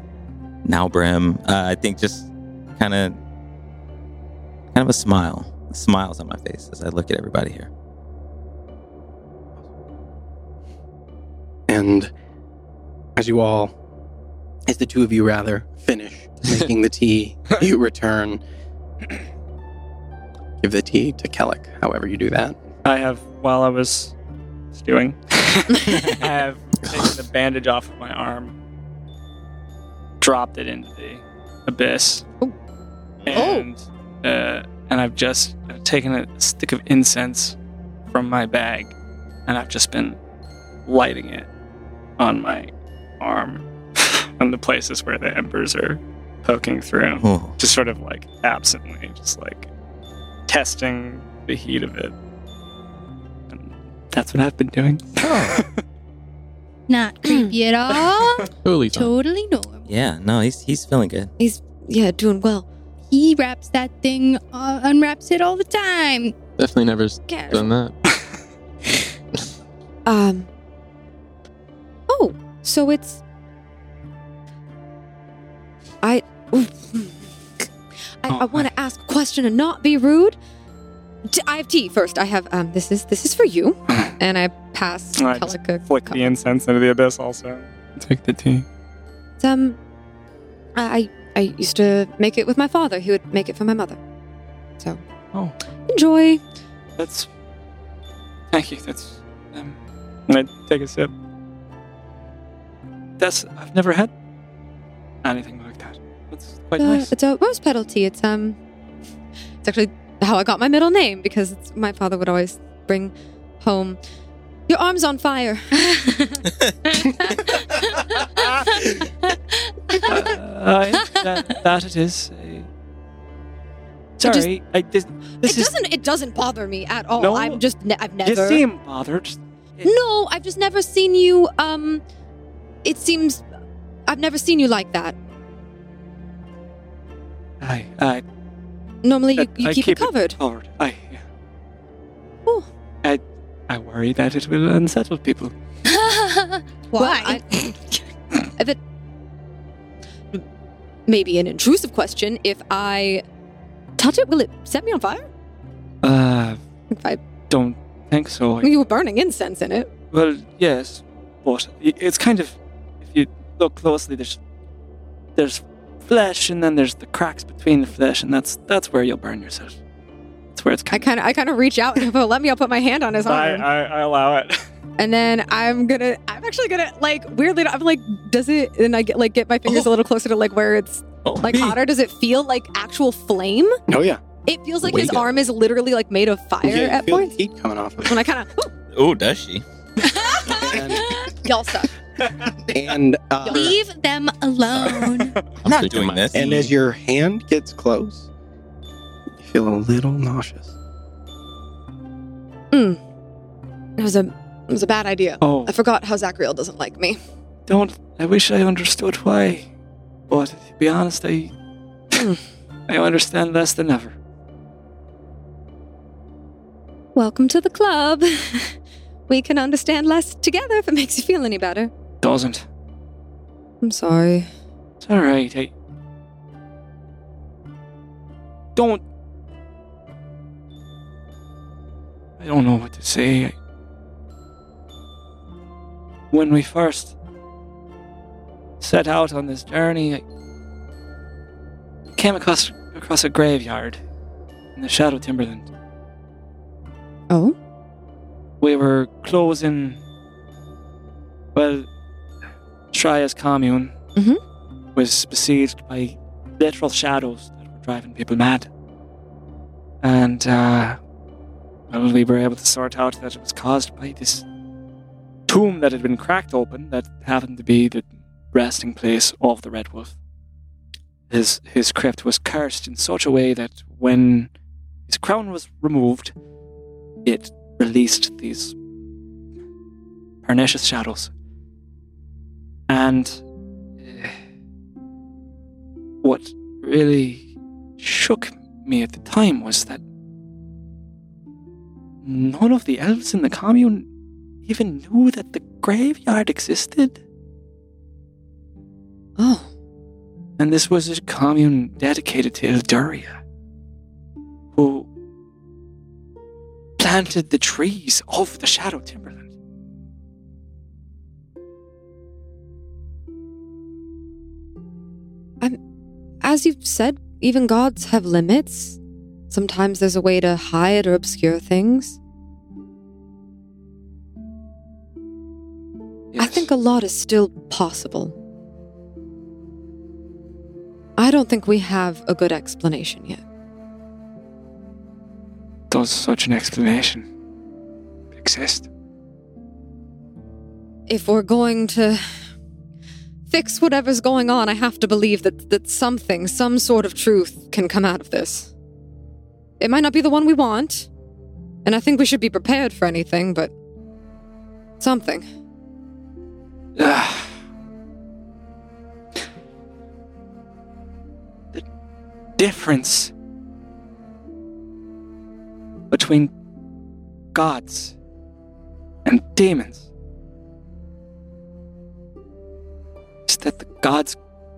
now Brim. Uh, I think just kind of, kind of a smile. Smiles on my face as I look at everybody here. And as you all, as the two of you rather, finish making the tea, you return. Give the tea to Kellic, however you do that. I have, while I was stewing, I have taken the bandage off of my arm, dropped it into the abyss, Oh. and uh, and I've just taken a stick of incense from my bag, and I've just been lighting it on my arm, on the places where the embers are poking through, Oh, just sort of like absently, just like testing the heat of it. And that's what I've been doing. Not creepy at all. Totally fine. totally normal. Yeah, no, he's he's feeling good. He's yeah, doing well. He wraps that thing, uh, unwraps it all the time. Definitely never s- Cash. done that. Um. Oh, so it's. I. ooh, I, I want to ask a question and not be rude. T- I have tea first. I have um. This is this is for you, and I pass All right, just Pelika. Flick the incense into the abyss also. Take the tea. Um, I I used to make it with my father. He would make it for my mother. So. Oh. Enjoy. That's. Thank you. That's. Um, and I take a sip. That's. I've never had anything That's quite Uh, nice. It's a rose petal tea. It's um, it's actually how I got my middle name because it's, my father would always bring home. Your arm's on fire. Uh, that, that it is. Sorry, I, this, this it is. doesn't. It doesn't bother me at all. No. I'm just. Ne- I've never. You seem bothered. no, I've just never seen you. Um, it seems. I've never seen you like that. I, I, Normally, you, you I keep, it covered. covered. I, Oh. I, I worry that it will unsettle people. Why? Well, I, if it maybe an intrusive question. If I touch it, will it set me on fire? Uh, If I, don't think so. you were burning incense in it. Well, yes, but it's kind of if you look closely, there's there's flesh, and then there's the cracks between the flesh, and that's that's where you'll burn yourself. That's where it's I kind. kind of, I kind of reach out and let me, I'll put my hand on his arm. I i allow it. And then I'm gonna, I'm actually gonna like weirdly, I'm like, does it? And I get like get my fingers oh. a little closer to like where it's Oh, like hotter. Does it feel like actual flame? Oh yeah. It feels like Way his to go. arm is literally like made of fire yeah, at feel points. heat coming off of it. When I kind of, Oh, does she? y'all stuff. And, and, uh, Leave them alone. I'm not doing my this. and as your hand gets close, you feel a little nauseous. Mm. It was a, it was a bad idea. Oh, I forgot how Zachriel doesn't like me. don't. I wish I understood why, but to be honest, I I understand less than ever. Welcome to the club. we can understand less together if it makes you feel any better. Doesn't. I'm sorry. It's all right. I don't. I don't know what to say. I, when we first set out on this journey, I came across across a graveyard in the Shadow Timberland. Oh? We were closing. Well, Shraya's commune Mhm. was besieged by literal shadows that were driving people mad. And, uh, well, we were able to sort out that it was caused by this tomb that had been cracked open that happened to be the resting place of the Red Wolf. His, his crypt was cursed in such a way that when his crown was removed, it released these pernicious shadows. And eh, what really shook me at the time was that none of the elves in the commune even knew that the graveyard existed. Oh. And this was a commune dedicated to Ilduria, who planted the trees of the Shadow Timberland. As you've said, even gods have limits. Sometimes there's a way to hide or obscure things. I think a lot is still possible. I don't think we have a good explanation yet. Does such an explanation exist? If we're going to fix whatever's going on, I have to believe that, that something, some sort of truth can come out of this. It might not be the one we want, and I think we should be prepared for anything, but something. The difference between gods and demons gods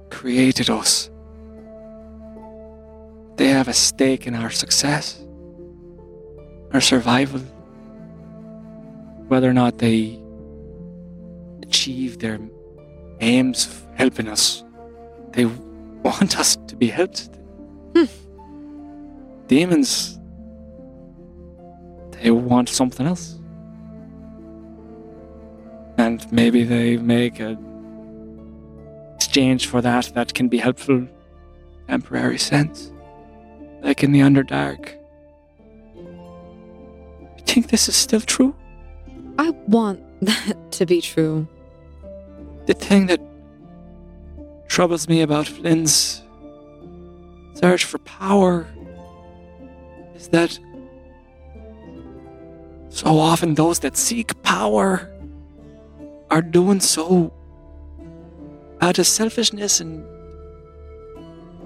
created us. They have a stake in our success, our survival, whether or not they achieve their aims of helping us. They want us to be helped. Hmm. Demons, they want something else. And maybe they make a exchange for that that can be helpful, temporary sense. Like in the Underdark. You think this is still true? I want that to be true. The thing that troubles me about Flynn's search for power is that so often those that seek power are doing so out of selfishness and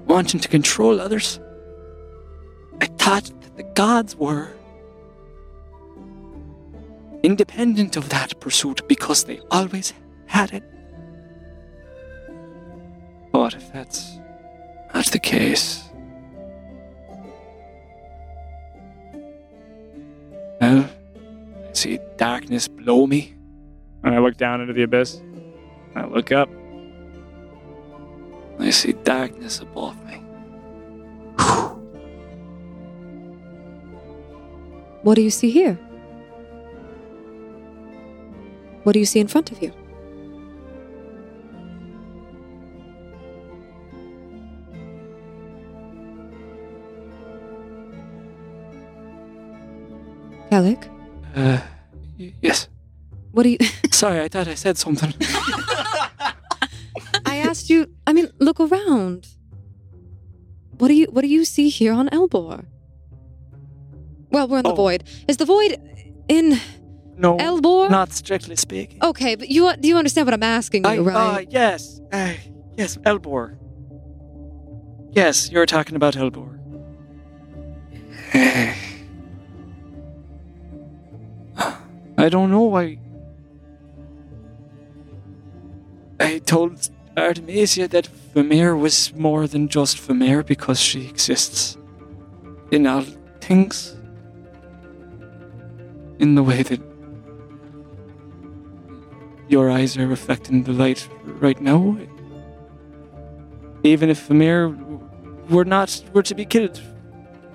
wanting to control others. I thought that the gods were independent of that pursuit because they always had it. But if that's not the case, well, I see darkness below me. And I look down into the abyss. I look up. I see darkness above me. What do you see here? What do you see in front of you? Alec, Uh, y- yes. what do you. Sorry, I thought I said something. I asked you. Look around. What do you What do you see here on Elbor? Well, we're in the Oh. void. Is the void in no, Elbor? not strictly speaking. Okay, but you do you understand what I'm asking you, I, right? Uh, yes. Uh, yes, Elbor. Yes, you're talking about Elbor. I don't know. I. I told Artemisia that Famir was more than just Famir because she exists in all things. In the way that your eyes are reflecting the light right now. Even if Amir were not were to be killed,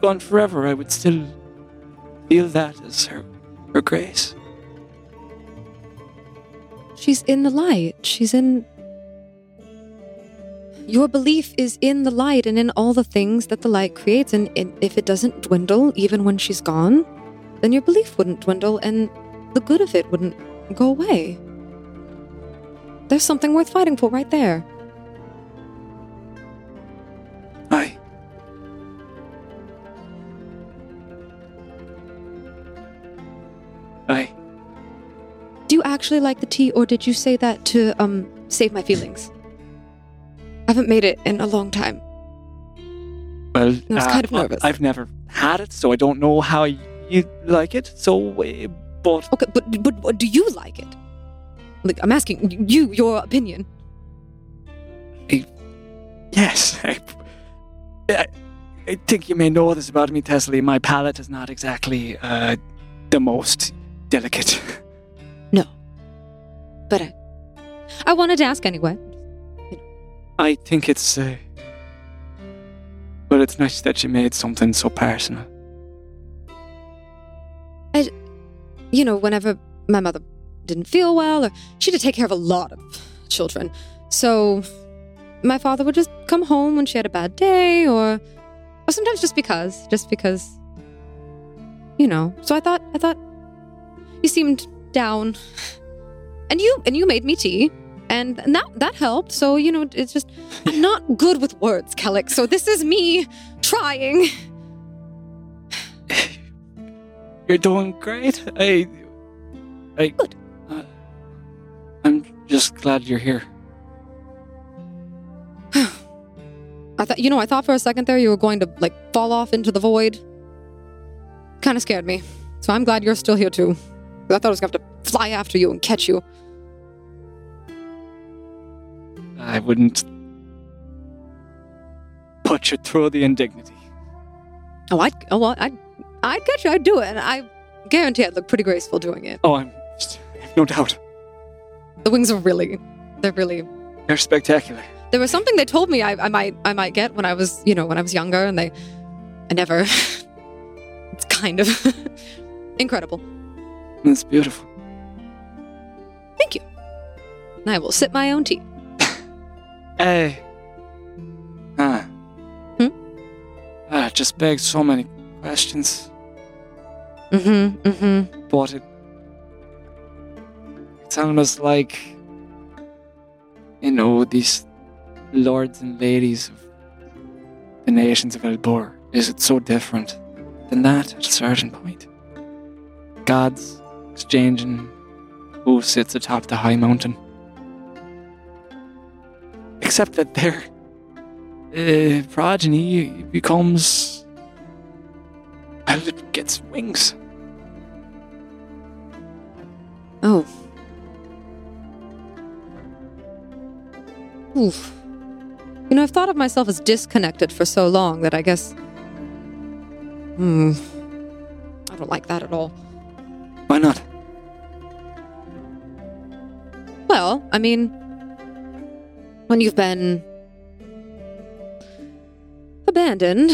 gone forever, I would still feel that as her her grace. She's in the light. She's in. Your belief is in the light and in all the things that the light creates. And, if it doesn't dwindle, even when she's gone, then your belief wouldn't dwindle and the good of it wouldn't go away. There's something worth fighting for right there. Aye. Aye. Do you actually like the tea, or did you say that to um save my feelings? I haven't made it in a long time. Well, I was uh, kind of nervous. I've never had it, so I don't know how you like it. So, uh, but Okay, but but, but do you like it? Like I'm asking you your opinion. yes, I, I, I think you may know this about me, Tesla. My palate is not exactly uh, the most delicate. No, but I, I wanted to ask anyway. I think it's. Uh, but it's nice that you made something so personal. I, you know, whenever my mother didn't feel well, or she had to take care of a lot of children, so my father would just come home when she had a bad day, or or sometimes just because, just because, you know. So I thought, I thought, you seemed down, and you and you made me tea. And that that helped. So you know, it's just I'm not good with words, Kellic. So this is me trying. You're doing great. I. I. Good. Uh, I'm Just glad you're here. I thought, you know, I thought for a second there you were going to like fall off into the void. Kind of scared me. So I'm glad you're still here too. I thought I was going to have to fly after you and catch you. I wouldn't put you through the indignity. Oh, I'd, oh, well, I'd, I'd catch you. I'd do it. And I guarantee I'd look pretty graceful doing it. Oh, I'm no doubt. The wings are really, they're really. They're spectacular. There was something they told me I, I might, I might get when I was, you know, when I was younger, and they, I never. it's kind of incredible. It's beautiful. Thank you. And I will sip my own tea. Hey. Ah. Hmm? Ah, just begs so many questions. Mm-hmm. Mm-hmm. But it. It's almost like. You know, these lords and ladies of the nations of Elbor. Is it so different than that at a certain point? Gods exchanging who sits atop the high mountain. Except that their uh, progeny becomes. Well, it gets wings. Oh. Oof. You know, I've thought of myself as disconnected for so long that I guess. Hmm. I don't like that at all. Why not? Well, I mean, when you've been abandoned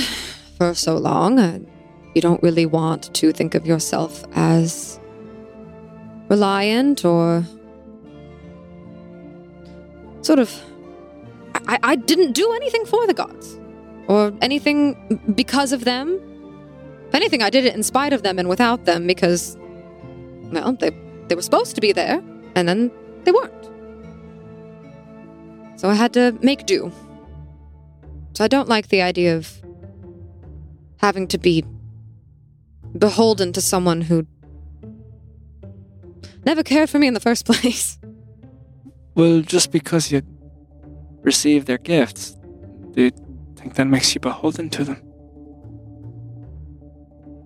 for so long, uh, you don't really want to think of yourself as reliant or sort of. I, I didn't do anything for the gods or anything because of them. If anything, I did it in spite of them and without them because, well, they, they were supposed to be there and then they weren't. So I had to make do. So I don't like the idea of having to be beholden to someone who never cared for me in the first place. Well, just because you receive their gifts, do you think that makes you beholden to them?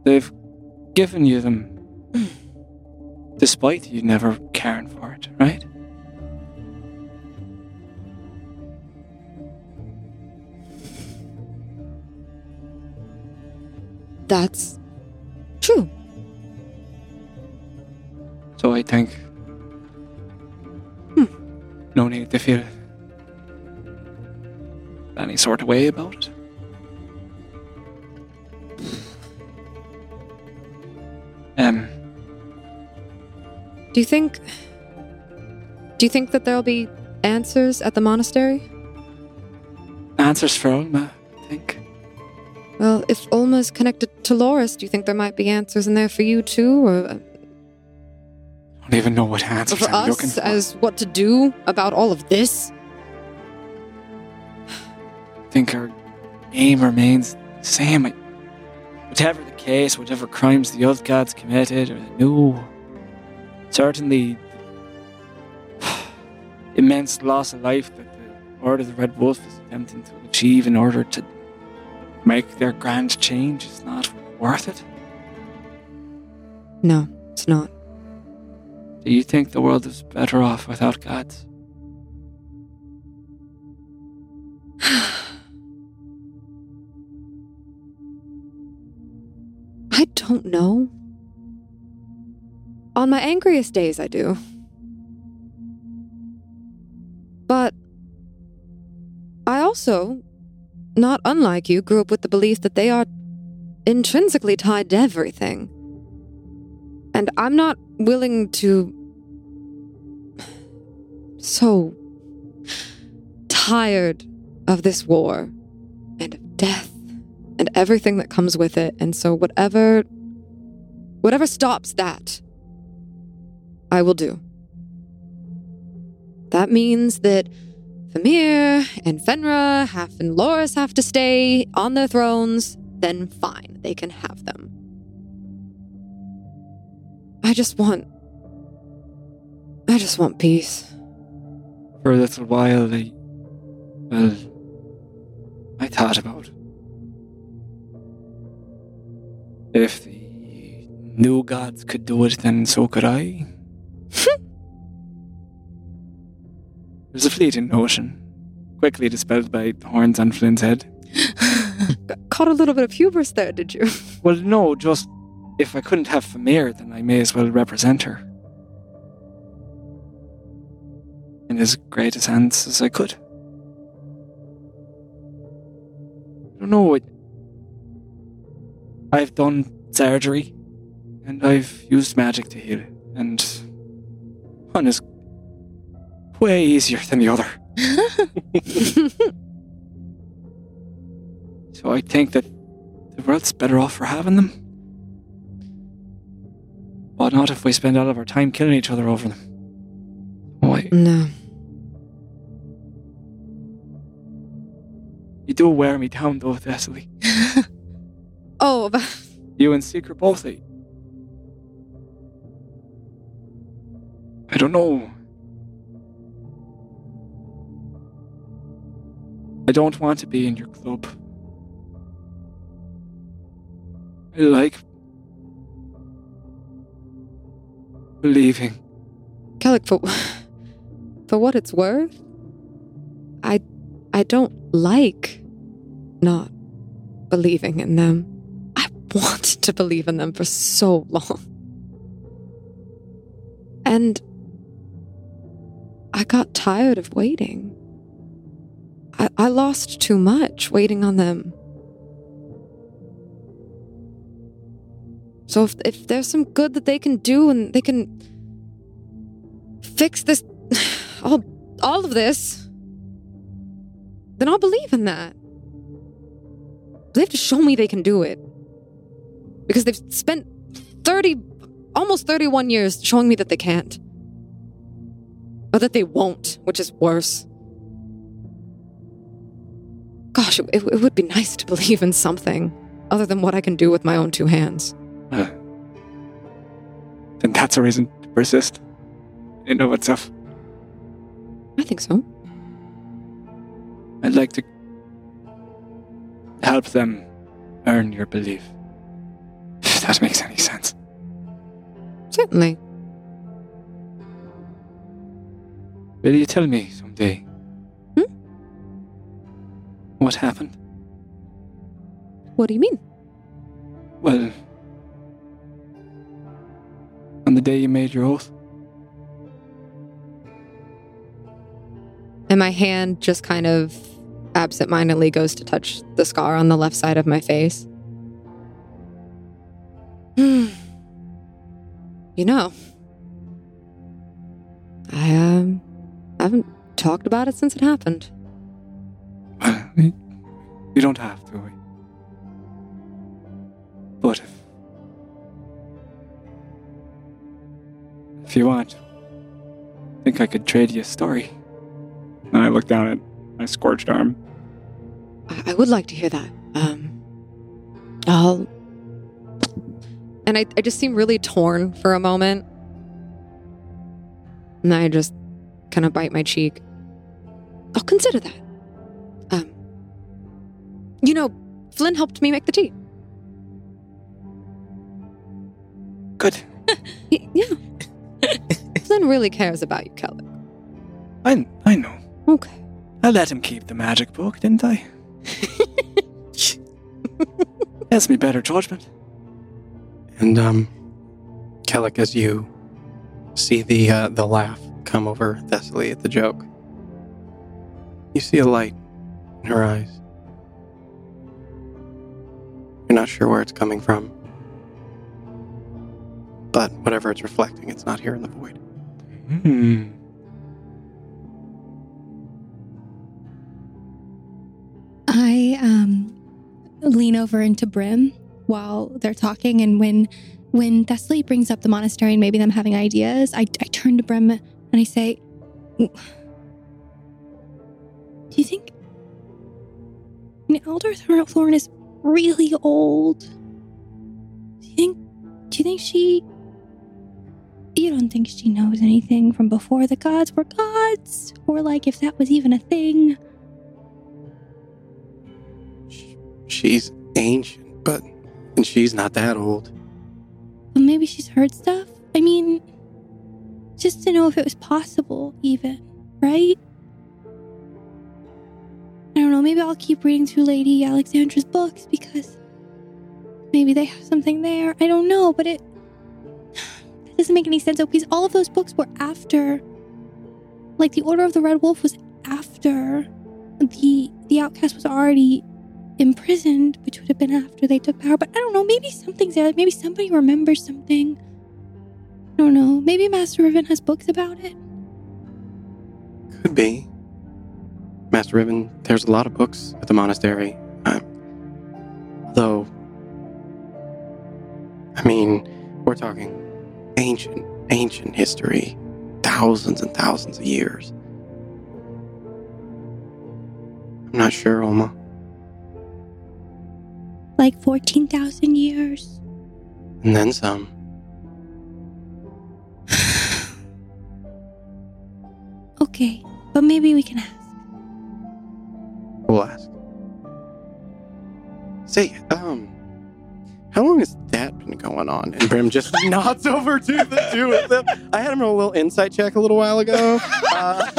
They've given you them mm. despite you never caring for it, right? That's true. So I think. Hmm. No need to feel any sort of way about it. Um, Do you think Do you think that there'll be answers at the monastery? answers for I think. If Olma's connected to Loris, do you think there might be answers in there for you too or uh, I don't even know what answers for I'm looking us for. as what to do about all of this? I think our aim remains the same. Whatever the case, whatever crimes the old gods committed or the new, certainly immense loss of life that the Order of the Red Wolf is attempting to achieve in order to make their grand change is not worth it. No, it's not. Do you think the world is better off without gods? I don't know. On my angriest days, I do. But I also, not unlike you, grew up with the belief that they are intrinsically tied to everything. And I'm not willing to. So tired of this war and of death and everything that comes with it. And so whatever whatever stops that, I will do. That means that Famir and Fenra have and Loris have to stay on their thrones, then fine, they can have them. I just want I just want peace. For a little while, I. Well. I thought about. If the new gods could do it, then so could I. was a fleeting notion, quickly dispelled by the horns on Flynn's head. Caught a little bit of hubris there, did you? Well, no, just if I couldn't have Famir, then I may as well represent her. In as great a hands as I could. I don't know. It, I've done surgery, and I've used magic to heal and one is way easier than the other. So I think that the world's better off for having them. But not if we spend all of our time killing each other over them. Why? no. You do wear me down though, Thessaly. Oh, but You and Seeker both. I, I don't know. I don't want to be in your club. I like believing. Kellic, for for what it's worth, I I don't like not believing in them. I wanted to believe in them for so long. And I got tired of waiting. I, I lost too much waiting on them. So if if there's some good that they can do and they can fix this all all of this, then I'll believe in that. They have to show me they can do it. Because they've spent 30 almost 31 years showing me that they can't. Or that they won't, which is worse. Gosh, it, it would be nice to believe in something other than what I can do with my own two hands. Uh, then that's a reason to persist in of itself. I think so. I'd like to help them earn your belief. If that makes any sense. Certainly. Will you tell me someday? What happened? What do you mean? Well, on the day you made your oath, And my hand just kind of absentmindedly goes to touch the scar on the left side of my face. You know, I um haven't talked about it since it happened. Well, you you don't have to. eh? But if, if you want, I think I could trade you a story. And I look down at my scorched arm. I, I would like to hear that. Um, I'll. And I, I just seem really torn for a moment. And I just kind of bite my cheek. I'll consider that. You know, Flynn helped me make the tea. Good. Yeah. Flynn really cares about you, Kelly. I, I know. Okay. I let him keep the magic book, didn't I? That's me better judgment. And um, Kellic, as you see the uh, the laugh come over Thessaly at the joke, you see a light in her eyes. You're not sure where it's coming from, but whatever it's reflecting, it's not here in the void. Hmm. I um lean over into Brim while they're talking, and when when Thessaly brings up the monastery and maybe them having ideas, I, I turn to Brim and I say, "Do you think I mean, Elder Thor- Thorn is really old? Do you think? Do you think she? you don't think she knows anything from before the gods were gods? Or like if that was even a thing? She's ancient, but and she's not that old. But maybe she's heard stuff? I mean, just to know if it was possible, even, right? Don't know, maybe I'll keep reading through Lady Alexandra's books because maybe they have something there. I don't know, but it, it doesn't make any sense though, because all of those books were after like the Order of the Red Wolf was after the the outcast was already imprisoned, which would have been after they took power. But I don't know, maybe something's there. Maybe somebody remembers something. I don't know. Maybe Master Riven has books about it. Could be. Master Riven, there's a lot of books at the monastery. Uh, though, I mean, we're talking ancient, ancient history, thousands and thousands of years. I'm not sure, Olma. Like 14,000 years. And then some. Okay, but maybe we can ask. We'll ask. Say, um, how long has that been going on? And Brim just nods over to the two of them. I had him a little insight check a little while ago. Uh,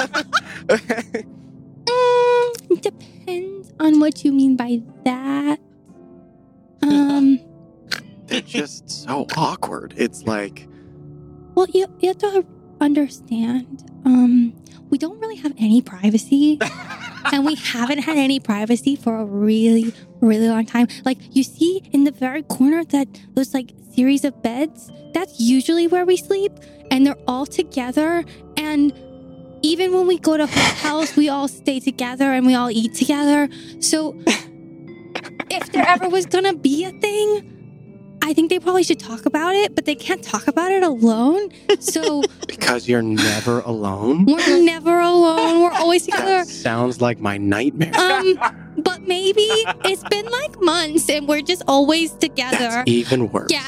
Mm, depends on what you mean by that. Um, they're just so awkward. It's like, well, you, you have to understand, um, we don't really have any privacy. and we haven't had any privacy for a really, really long time. Like you see in the very corner that those like series of beds, that's usually where we sleep, and they're all together. And even when we go to hotels, we all stay together and we all eat together. So if there ever was gonna be a thing, I think they probably should talk about it, but they can't talk about it alone. So because you're never alone? we're never alone. We're always together. That sounds like my nightmare. Um, but maybe it's been like months and we're just always together. That's even worse. Yeah.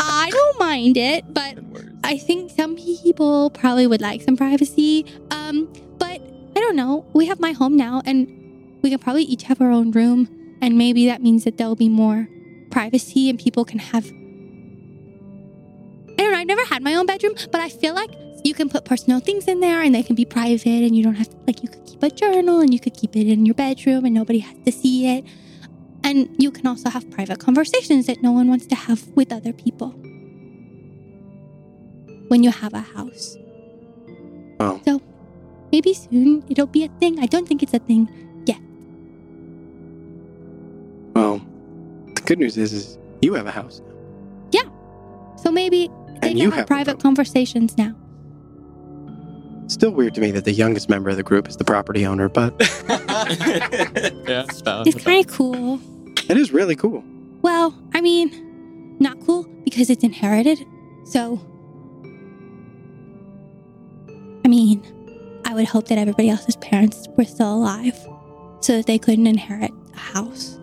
I don't mind it, but I think some people probably would like some privacy. Um, but I don't know. We have my home now and we can probably each have our own room and maybe that means that there'll be more privacy and people can have I don't know, I've never had my own bedroom, but I feel like you can put personal things in there and they can be private and you don't have to like you could keep a journal and you could keep it in your bedroom and nobody has to see it. And you can also have private conversations that no one wants to have with other people. When you have a house. Well, So maybe soon it'll be a thing. I don't think it's a thing. well, the oh. Good news is, is you have a house now. Yeah. So maybe they And can you have have private conversations now. Still weird to me that the youngest member of the group is the property owner, but yeah. It's kind of cool. it is really cool. Well, I mean, not cool because it's inherited. So, I mean, I would hope that everybody else's parents were still alive so that they couldn't inherit a house.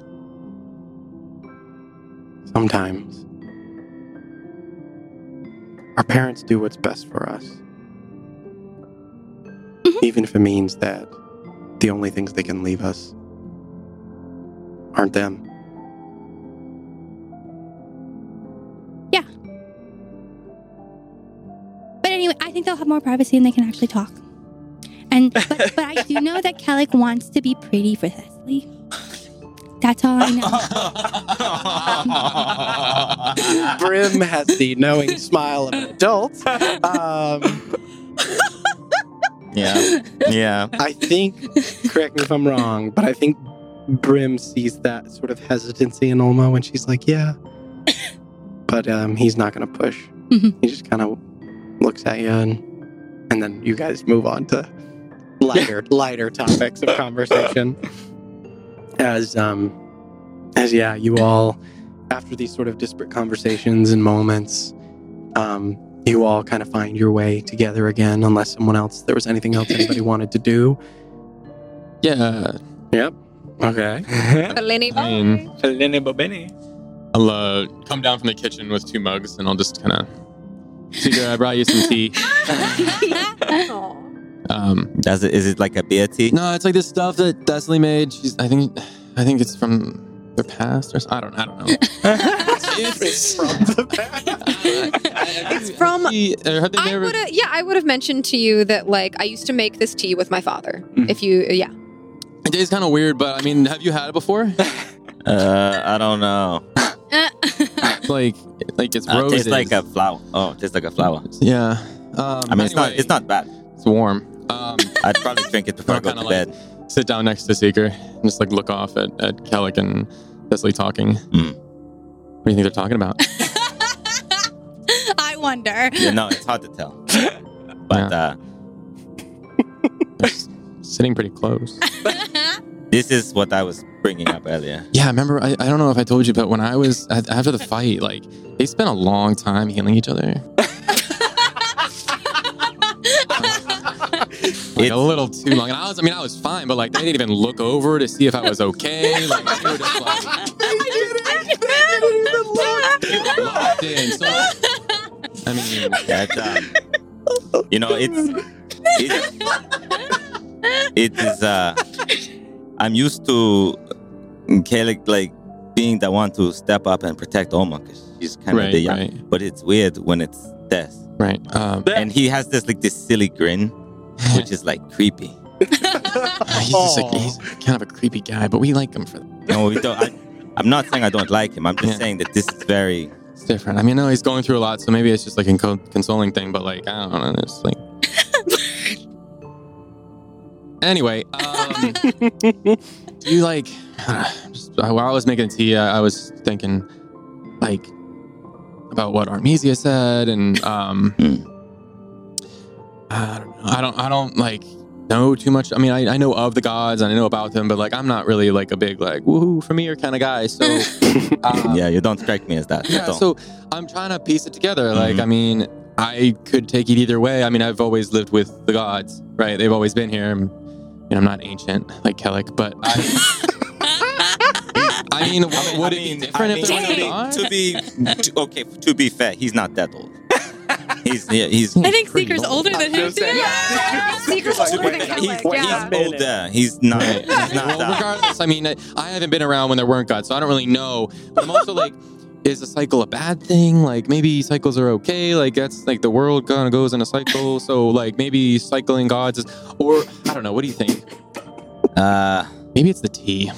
Sometimes our parents do what's best for us, Mhm. even if it means that the only things they can leave us aren't them. Yeah. But anyway, I think they'll have more privacy and they can actually talk. And but, but I do know that Kellic wants to be pretty for Thessaly. That's all I know. Brim has the knowing smile of an adult. Um, Yeah. Yeah. I think, correct me if I'm wrong, but I think Brim sees that sort of hesitancy in Olma when she's like, yeah. But um, he's not going to push. Mhm. He just kind of looks at you and, and then you guys move on to lighter, lighter topics of conversation. As, um, as yeah, you all, after these sort of disparate conversations and moments, um, you all kind of find your way together again, unless someone else, there was anything else anybody wanted to do. Yeah. Yep. Okay. Lenny I mean, Helene Bobini. I'll uh, come down from the kitchen with two mugs and I'll just kind of Seeker, I brought you some tea. Um, Does it? Is it like a beer tea? no, it's like this stuff that Thessaly made. She's, I think, I think it's from their past or s- I don't, I don't know. It's from the past. It's from- She- or have they I never- would yeah, I would have mentioned to you that like I used to make this tea with my father. Mhm. If you, yeah, It is kind of weird, but I mean, have you had it before? Uh, I don't know. Like, like it's Uh, roses. tastes like a flower. Oh, it tastes like a flower. yeah. Um, I mean, it's not. It's not bad. It's warm. Um, I'd probably drink it before I Or go to like- bed. sit down next to Seeker and just like look off at, at Kellic and Thessaly talking. Mm. What do you think they're talking about? I wonder. You know, it's hard to tell. But uh, They're sitting pretty close. this is what I was bringing up earlier. Yeah, I remember. I, I don't know if I told you, but when I was after the fight, like they spent a long time healing each other. Like a little too long. And I was, I mean, I was fine, but like they didn't even look over to see if I was okay. Like they were just like locked in. So, I mean, That, um, you know, it's it's it is. Uh, I'm used to Kellic like being the one to step up and protect Olma because she's kind of Right, the young. right. But it's weird when it's Des, right. Um, and he has this like this silly grin, which is like creepy. he's just like he's kind of a creepy guy, but we like him for No, we don't. I, I'm not saying I don't like him. I'm just Yeah. saying that this is very. It's different. I mean, no, he's going through a lot, so maybe it's just like a co- consoling thing. But like, I don't know. It's like. anyway, um, do you like? Just, while I was making tea, I, I was thinking, like, about what Artemisia said, and um, Hmm. I don't know. I don't. I don't like know too much. I mean, I, I know of the gods and I know about them, but like, I'm not really like a big like woohoo for me or kind of guy. So. um, yeah, you don't strike me as that. yeah, so I'm trying to piece it together. Like, Mhm. I mean, I could take it either way. I mean, I've always lived with the gods, right? They've always been here. I'm, you know, I'm not ancient like Kellic, but I, I mean, w- would I it mean, be different I if there was a god? to be to, okay, to be fair, he's not that old. He's yeah, he's I think Seeker's old. older than him just too. saying. yeah, Seeker's older than he's, Kellic. Yeah. he's older. He's not. He's not well, regardless, I mean, I, I haven't been around when there weren't gods, so I don't really know. But I'm also like, is a cycle a bad thing? Like, maybe cycles are okay. Like, that's like the world kind of goes in a cycle. So, like, maybe cycling gods is, or I don't know. What do you think? Uh, Maybe it's the tea.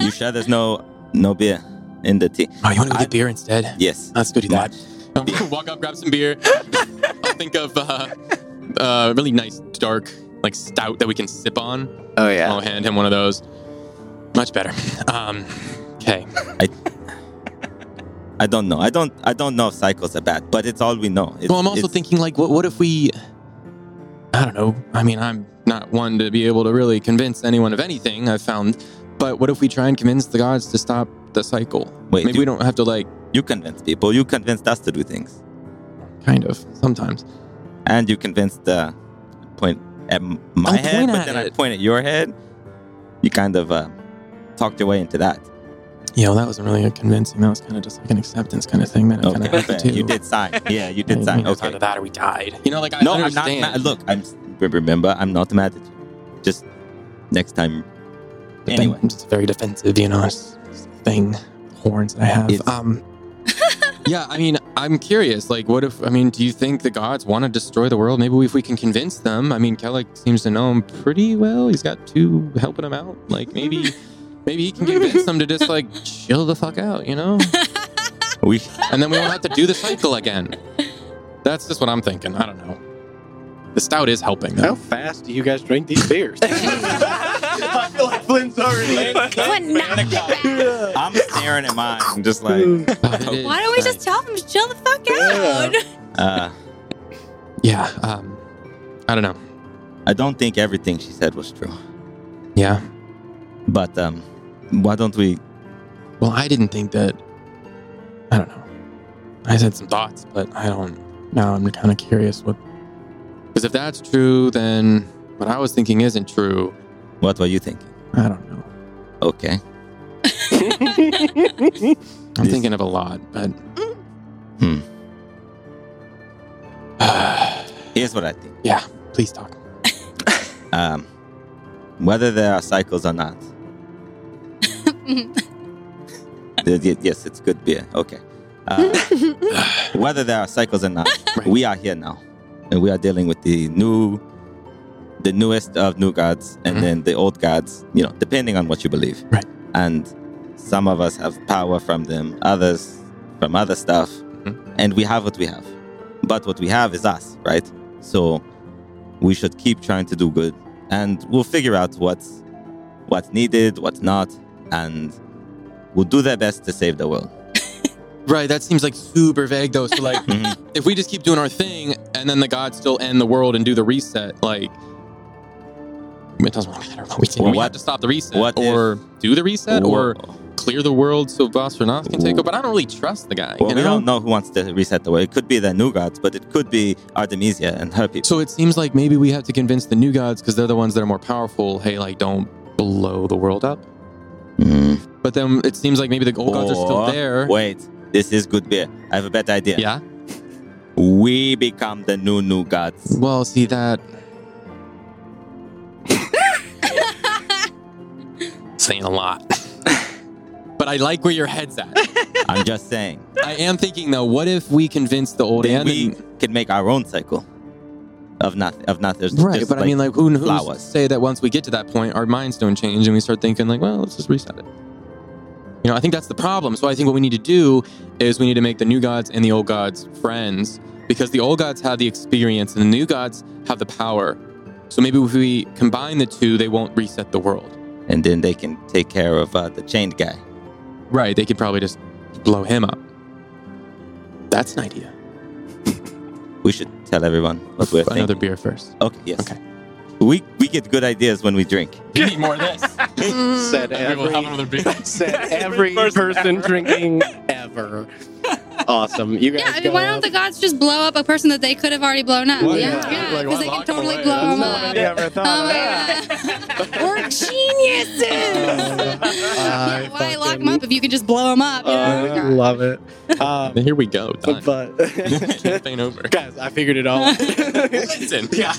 you sure there's no no beer in the tea? Oh, you want to get beer instead? Yes. Let's go do that. Much. Um, walk up, grab some beer. I'll think of uh, uh, really nice dark like stout that we can sip on. Oh yeah. I'll hand him one of those. Much better. Um, okay. I I don't know. I don't. I don't know if cycles are bad, but it's all we know. It's, Well, I'm also thinking like, what what if we? I don't know. I mean, I'm not one to be able to really convince anyone of anything. I've found, but what if we try and convince the gods to stop the cycle? Wait, Maybe do- we don't have to like, you convince people. You convinced us to do things, kind of sometimes. and you convinced the point at my I'll head, but at then I point at your head. You kind of uh, talked your way into that. You know, that wasn't really a convincing. That was kind of just like an acceptance kind of thing that I kind of Okay, had to do. you did sign. Yeah, you did sign. it's Okay. either that or we died. You know, like I No, I'm not. mad. Look, I'm. Remember, I'm not mad at you. Just next time. But Anyway, I'm just very defensive, you know, thing, horns that I have. It's- um, yeah, I mean, I'm curious. Like, what if? I mean, do you think the gods want to destroy the world? Maybe if we can convince them. I mean, Kellic seems to know him pretty well. He's got two helping him out. Like, maybe, maybe he can convince them to just like chill the fuck out, you know? we. And then we won't have to do the cycle again. That's just what I'm thinking. I don't know. The stout is helping, How fast do you guys drink these beers? I feel like Flynn's already. Clint knocked it back. I'm staring at mine. I'm just like, they did. Why don't we just tell them to chill the fuck out? uh, Yeah. Um, I don't know. I don't think everything she said was true. Yeah. But um, why don't we? Well, I didn't think that. I don't know. I had some thoughts, but I don't. Now I'm kind of curious what. Because if that's true, then what I was thinking isn't true. What were you thinking? I don't know. Okay. I'm thinking of a lot, but Hmm. Here's what I think. Yeah, please talk. Um, whether there are cycles or not. Y- y- yes, it's good beer. Okay. Uh, whether there are cycles or not, Right. we are here now, and we are dealing with the new, the newest of new gods, and Mhm. then the old gods. You know, depending on what you believe. Right. And some of us have power from them, others from other stuff, Mhm. and we have what we have. But what we have is us, right? So we should keep trying to do good, and we'll figure out what's what's needed, what's not, and we'll do their best to save the world. Right, that seems like super vague though. So like, Mhm. if we just keep doing our thing and then the gods still end the world and do the reset, like it doesn't really matter. what We, Well, we what- have to stop the reset, what if- or do the reset, or clear the world so Vasronath can take over. But I don't really trust the guy. Well, you we don't know who wants to reset the world. It could be the new gods, but it could be Artemisia and her people. So it seems like maybe we have to convince the new gods because they're the ones that are more powerful. Hey, like don't blow the world up. Mm. But then it seems like maybe the old gods are still there. Wait, this is good beer. I have a better idea. Yeah. We become the new new gods. Well, see that. Saying a lot. but I like where your head's at. I'm just saying. I am thinking though, what if we convince the old Then and we the- can make our own cycle of nothing. Of nothing. Right, just but I mean, like, who who's to flowers. say that once we get to that point, our minds don't change and we start thinking, like, well, let's just reset it. You know, I think that's the problem. So I think what we need to do is we need to make the new gods and the old gods friends because the old gods have the experience and the new gods have the power. So maybe if we combine the two, they won't reset the world. and then they can take care of uh, the chained guy. Right, they could probably just blow him up. That's an idea. We should tell everyone what we're Another thinking. beer first. Okay. Yes. Okay. We we get good ideas when we drink. We need more of this. Said We will every, have another beer. said every person drinking ever. Awesome. You guys Yeah, I mean, go why don't up. the gods just blow up a person that they could have already blown up? Well, yeah, yeah. yeah, Like, because they can totally blow them up. Nobody ever thought Oh my god, we're geniuses. I yeah, why lock them up if you can just blow them up? You know? I love it. Um, Here we go. Done. but Campaign over. guys, I figured it all. Listen. yeah.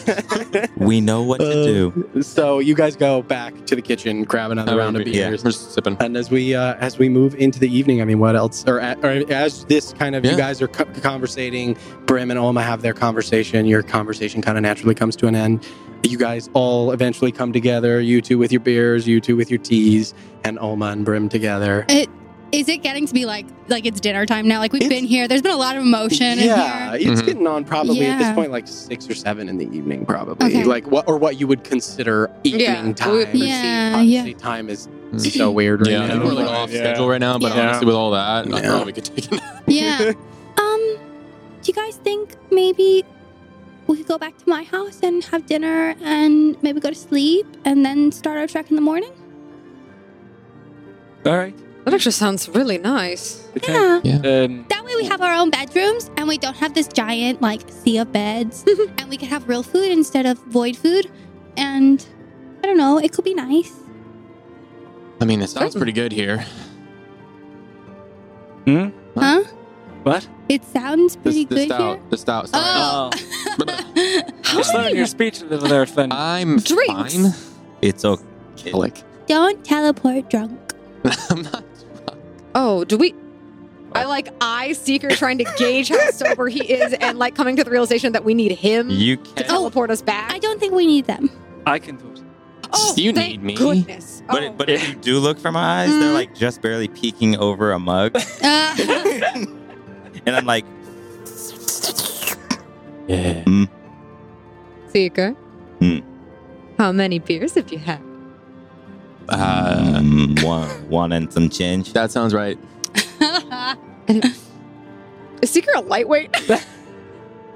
We know what to do. Uh, so you guys go back to the kitchen, grab another Oh, round of we- beers. We're sipping. And as we uh, as we move into the evening, I mean, what else? Or, a- or as this kind of you guys are co- conversating, Brim and Olma have their conversation. Your conversation kind of naturally comes to an end. You guys all eventually come together. You two with your beers, you two with your teas, and Olma and Brim together. Is it getting to be like like it's dinner time now? Like we've It's- been here. There's been a lot of emotion yeah, in here. it's Mhm. getting on probably at this point like six or seven in the evening, probably Okay. like what or what you would consider evening Yeah, time. we would perceive. Yeah, Obviously, yeah. time is so weird right Yeah, I now. we're like off Yeah. schedule right now, but Yeah. honestly, with all that, I Yeah. probably could take a nap. Yeah. um, do you guys think maybe we could go back to my house and have dinner and maybe go to sleep and then start our trek in the morning? All right. That actually sounds really nice. Yeah. Then That way we have our own bedrooms and we don't have this giant like sea of beds and we can have real food instead of void food. And I don't know, it could be nice. I mean, it sounds pretty good here. hmm? Huh? What? It sounds pretty the good stout, here. the stout. Sorry. Oh. You're slurring your speech a little there, Finn. I'm Drinks. fine. It's okay. Kellic. don't teleport drunk. I'm not. Drunk. Oh, do we? I like eye seeker trying to gauge how sober he is and like coming to the realization that we need him You to can. teleport us back. I don't think we need them. I can do it. Oh, You thank need me. Goodness. But oh. it, but if you do look from my eyes, they're Mhm. like just barely peeking over a mug, Uh, and I'm like, Yeah. seeker. Hmm. How many beers have you had? Uh, mm, one, one and some change. that sounds right. Is seeker a lightweight?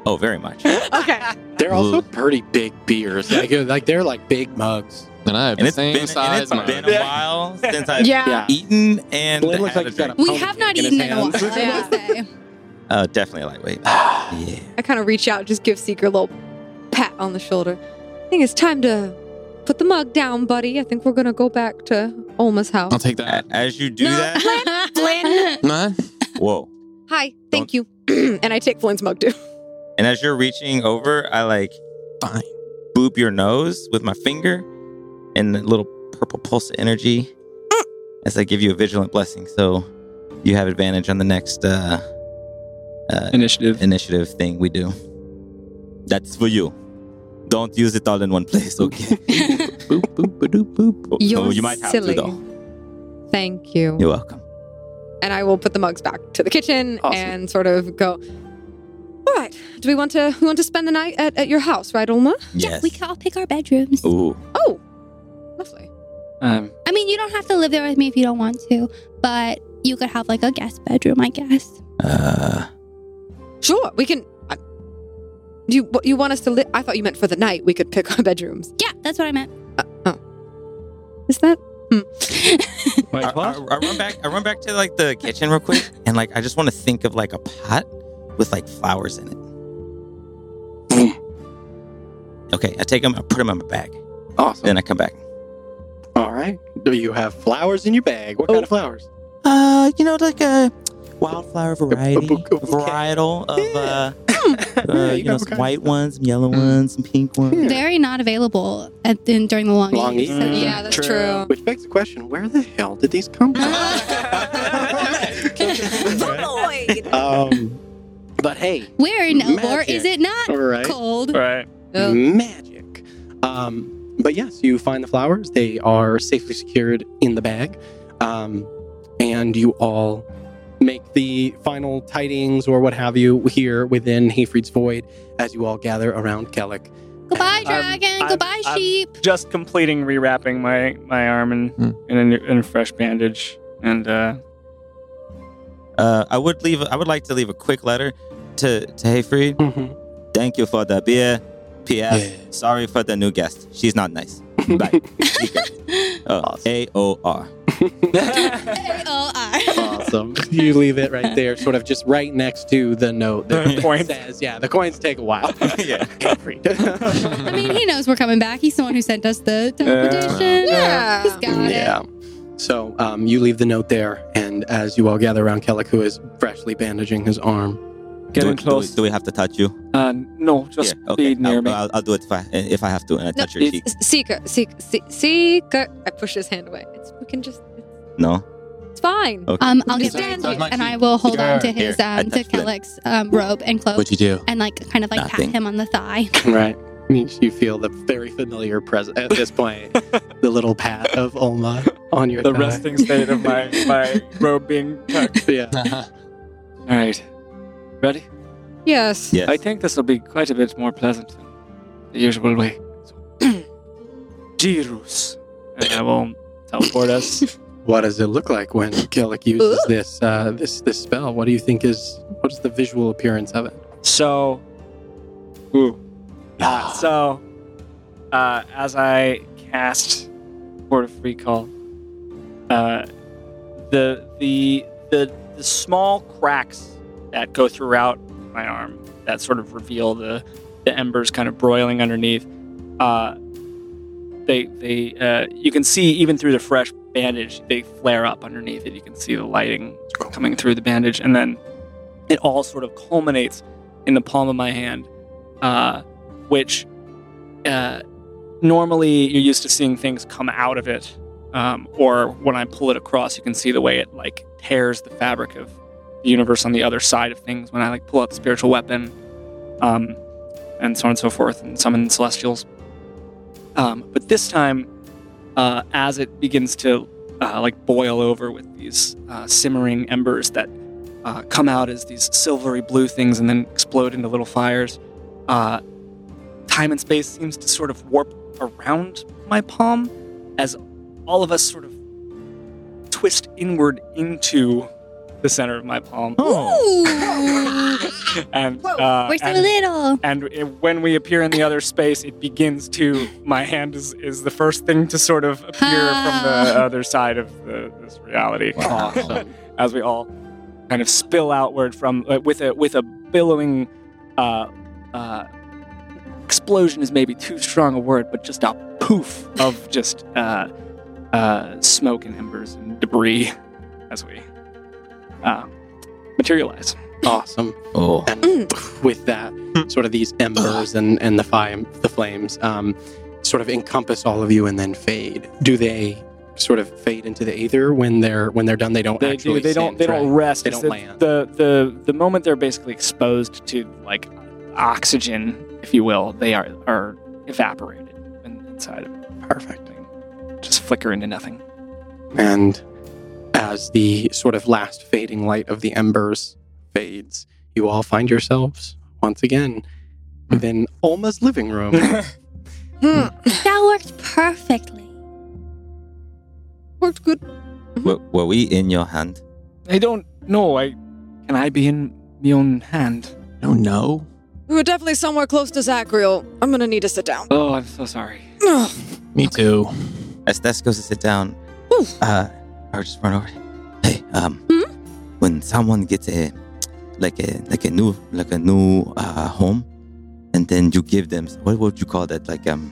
Oh, very much. okay. They're also pretty big beers. Like, like they're like big mugs. And I have And the same been, and size it's mug. been a while since I've Yeah. Yeah. eaten and Blaine looks had like a he's got a drink. we have not cake eaten in a while, hands. I will say. Uh, definitely lightweight. yeah. I kind of reach out, just give Seeker a little pat on the shoulder. I think it's time to put the mug down, buddy. I think we're gonna go back to Olma's house. I'll take that. As you do No. that, Flynn. Nah. whoa. Hi, thank you. and I take Flynn's mug too. And as you're reaching over, I like Fine. boop your nose with my finger and a little purple pulse of energy as I give you a vigilant blessing. So you have advantage on the next uh, uh, Initiative. initiative thing we do. That's for you. Don't use it all in one place, okay? boop, boop, boop, boop. You're oh, you might have silly. to, though. Thank you. You're welcome. and I will put the mugs back to the kitchen Awesome. and sort of go. All right. Do we want to we want to spend the night at, at your house, right, Olma? Yeah, Yes. we can all pick our bedrooms. Ooh. Oh, lovely. Um, I mean, you don't have to live there with me if you don't want to, but you could have like a guest bedroom, I guess. Uh, Sure, we can. I, you you want us to live? I thought you meant for the night. We could pick our bedrooms. Yeah, that's what I meant. Uh, oh, is that? wait, I. I- I run back. I run back to like the kitchen real quick, and like I just want to think of like a pot with like flowers in it. okay, I take them. I put them in my bag. Awesome. Then I come back. All right. Do you have flowers in your bag? What kind of flowers? Uh, you know, like a wildflower variety, okay. varietal of uh, Yeah, uh, you you know, some white of- ones, some yellow Mm. ones, some pink ones. Yeah. Very not available at in, during the long, Long eats. eat? so- Mm. Yeah, that's True. true. Which begs the question: Where the hell did these come from? um, but hey, Where in Elbor Magic. is it not all right. cold? Right. Oh. magic. Um, but yes, you find the flowers. They are safely secured in the bag. Um, and you all make the final tidings or what have you here within Hayfried's Void as you all gather around Kellic. Goodbye, I'm- dragon. I'm- Goodbye, I'm- sheep. Just completing rewrapping my my arm in Hmm. in, a, new- in a fresh bandage, and uh, Uh, I would leave. I would like to leave a quick letter to to Hayfried. Mm-hmm. Thank you for the beer. P.S. Yeah. Sorry for the new guest. She's not nice. Bye. Oh, Awesome. A O R. oh, I. Awesome. you leave it right there, sort of just right next to the note that The coins. says, yeah, the coins take a while. Yeah. Hayfried. I mean, he knows we're coming back. He's the one who sent us the teleportation. Yeah. He's got it. Yeah. So um, you leave the note there, and as you all gather around Kellic, who is freshly bandaging his arm, Getting do, close. Do, do we have to touch you? Uh, no, just yeah. Okay. be near I'll, me. I'll, I'll do it if I if I have to, and I No, touch your cheek. Seeker, seek, seek, seeker. I push his hand away. It's, we can just. It's, No. it's fine. Okay. Um, I'll Just get stand back here. to you, and I will hold on to his I um to touched it. Kellic's um robe and cloak What'd you do? and like kind of like Nothing. pat him on the thigh. right? You you feel the very familiar present at this point, the little pat of Olma on your the thigh. resting state of my my robe being tucked. Yeah. All right, ready? Yes. Yes. I think this will be quite a bit more pleasant than the usual way. So, Girus, and I will teleport us. What does it look like when Kellic uses this uh, this this spell? What do you think is what is the visual appearance of it? So, ooh, Uh, so uh, as I cast Word of Recall, uh, the the the the small cracks that go throughout my arm that sort of reveal the the embers kind of broiling underneath. Uh, they they uh, you can see even through the fresh bandage they flare up underneath it. You can see the lighting coming through the bandage, and then it all sort of culminates in the palm of my hand, uh, which uh, normally you're used to seeing things come out of it, um, or when I pull it across, you can see the way it like tears the fabric of universe on the other side of things. When I like pull out the spiritual weapon, um, and so on and so forth, and summon celestials. Um, but this time, uh, as it begins to uh, like boil over with these uh, simmering embers that uh, come out as these silvery blue things and then explode into little fires. Uh, time and space seems to sort of warp around my palm as all of us sort of twist inward into the center of my palm. Ooh, And, uh, we're so and, little. and it, when we appear in the other space, it begins to. My hand is, is the first thing to sort of appear from the Ah. other side of the, this reality Awesome. as we all kind of spill outward from uh, with a with a billowing uh, uh, explosion is maybe too strong a word, but just a poof of just uh, uh, smoke and embers and debris as we uh, materialize. Awesome. Oh, And with that, sort of these embers and, and the, fi- the flames um, sort of encompass all of you and then fade. Do they sort of fade into the aether when they're when they're done? They don't They actually do. They don't. singe, They don't right? rest. They don't the, land. The the the moment they're basically exposed to like oxygen, if you will, they are are evaporated in, inside of it. Perfect. Just flicker into nothing. And as the sort of last fading light of the embers fades, you all find yourselves once again within Olma's living room. That worked perfectly. Worked good. were, were we in your hand? I don't know. I can I be in my own hand? No, no. We were definitely somewhere close to Zachriel. I'm gonna need to sit down. Oh, I'm so sorry. Ugh. Me too. As Tess goes to sit down, Whew. uh, I'll just run over. Hey, um, Hmm? when someone gets a like a like a new like a new uh, home, and then you give them what would you call that? Like um,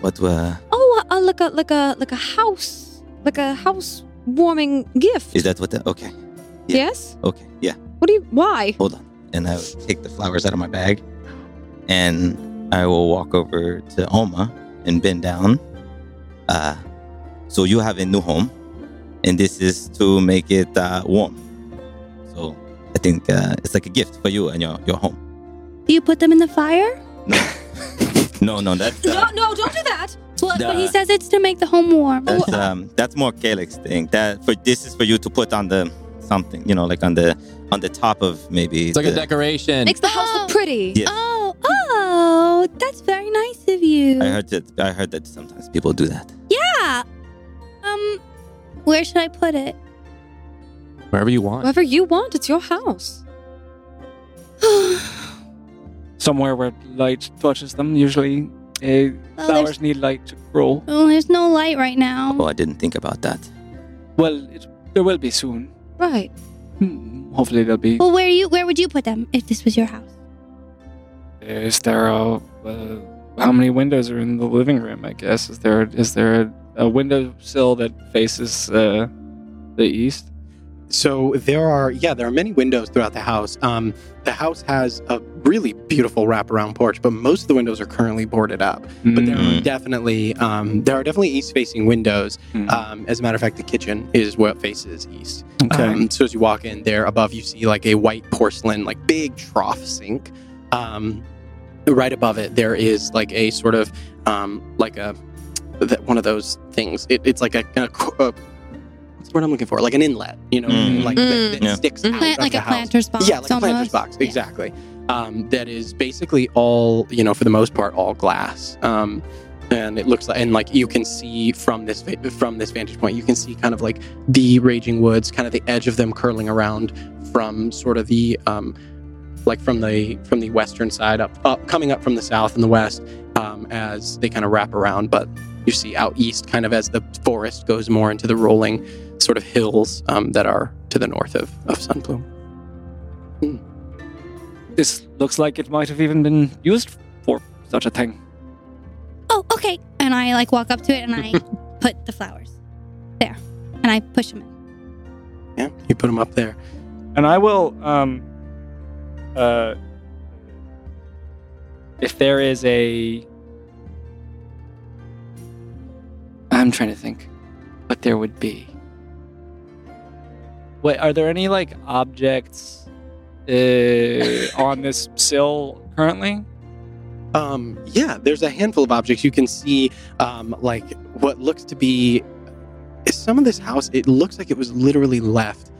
what uh, Oh, uh, like a like a like a house, like a house warming gift. is that? What the okay? yeah. Yes. Okay, yeah. What do you? Why? Hold on, and I will take the flowers out of my bag, and I will walk over to Olma and bend down. Uh, so you have a new home, and this is to make it uh, warm. So I think uh, it's like a gift for you and your your home. Do you put them in the fire? No, no, that's No, uh, no, don't do that. Well, but he says it's to make the home warm. that's um that's more Kellic's thing. That for this is for you to put on the something, you know, like on the on the top of maybe. It's like a decoration. Makes the house look Oh. pretty. Yeah. Oh, oh, that's very nice of you. I heard that. I heard that sometimes people do that. yeah. Um, where should I put it? Wherever you want. Whatever you want, it's your house. Somewhere where light touches them. Usually, uh, Well, flowers need light to grow. oh, there's no light right now. Oh, I didn't think about that. Well, it, there will be soon. Right. Hmm, Hopefully, there'll be. Well, where you where would you put them if this was your house? Is there a? Uh, how many windows are in the living room? I guess is there is there a, a windowsill that faces uh, the east? So there are, yeah, there are many windows throughout the house. Um, the house has a really beautiful wraparound porch, but most of the windows are currently boarded up. But there are Mm. definitely, um, there are definitely east-facing windows. Mm. Um, as a matter of fact, the kitchen is what faces east. Okay. Um, so as you walk in there above, you see like a white porcelain, like big trough sink. Um, right above it, there is like a sort of um, like a that one of those things. It, it's like a, a, a what's the word I'm looking for? Like an inlet, you know, Mm. like that, that Yeah. sticks Mhm. out Plant of like the a house. planter's box. Yeah, like a planter's almost. box, Yeah. exactly. Um, that is basically all, you know, for the most part, all glass. Um, and it looks like, and like you can see from this from this vantage point, you can see kind of like the raging woods, kind of the edge of them curling around from sort of the, um, like from the from the western side up, up coming up from the south and the west, um, as they kind of wrap around. But you see out east, kind of as the forest goes more into the rolling sort of hills um, that are to the north of of Sunplume. This looks like it might have even been used for such a thing. Oh, okay. And I like walk up to it and I put the flowers there, and I push them in. Yeah, you put them up there. And I will, um, uh, if there is a, I'm trying to think what there would be. Wait, are there any like objects uh, on this sill currently? Um, yeah, there's a handful of objects you can see. Um, like what looks to be some of this house. It looks like it was literally left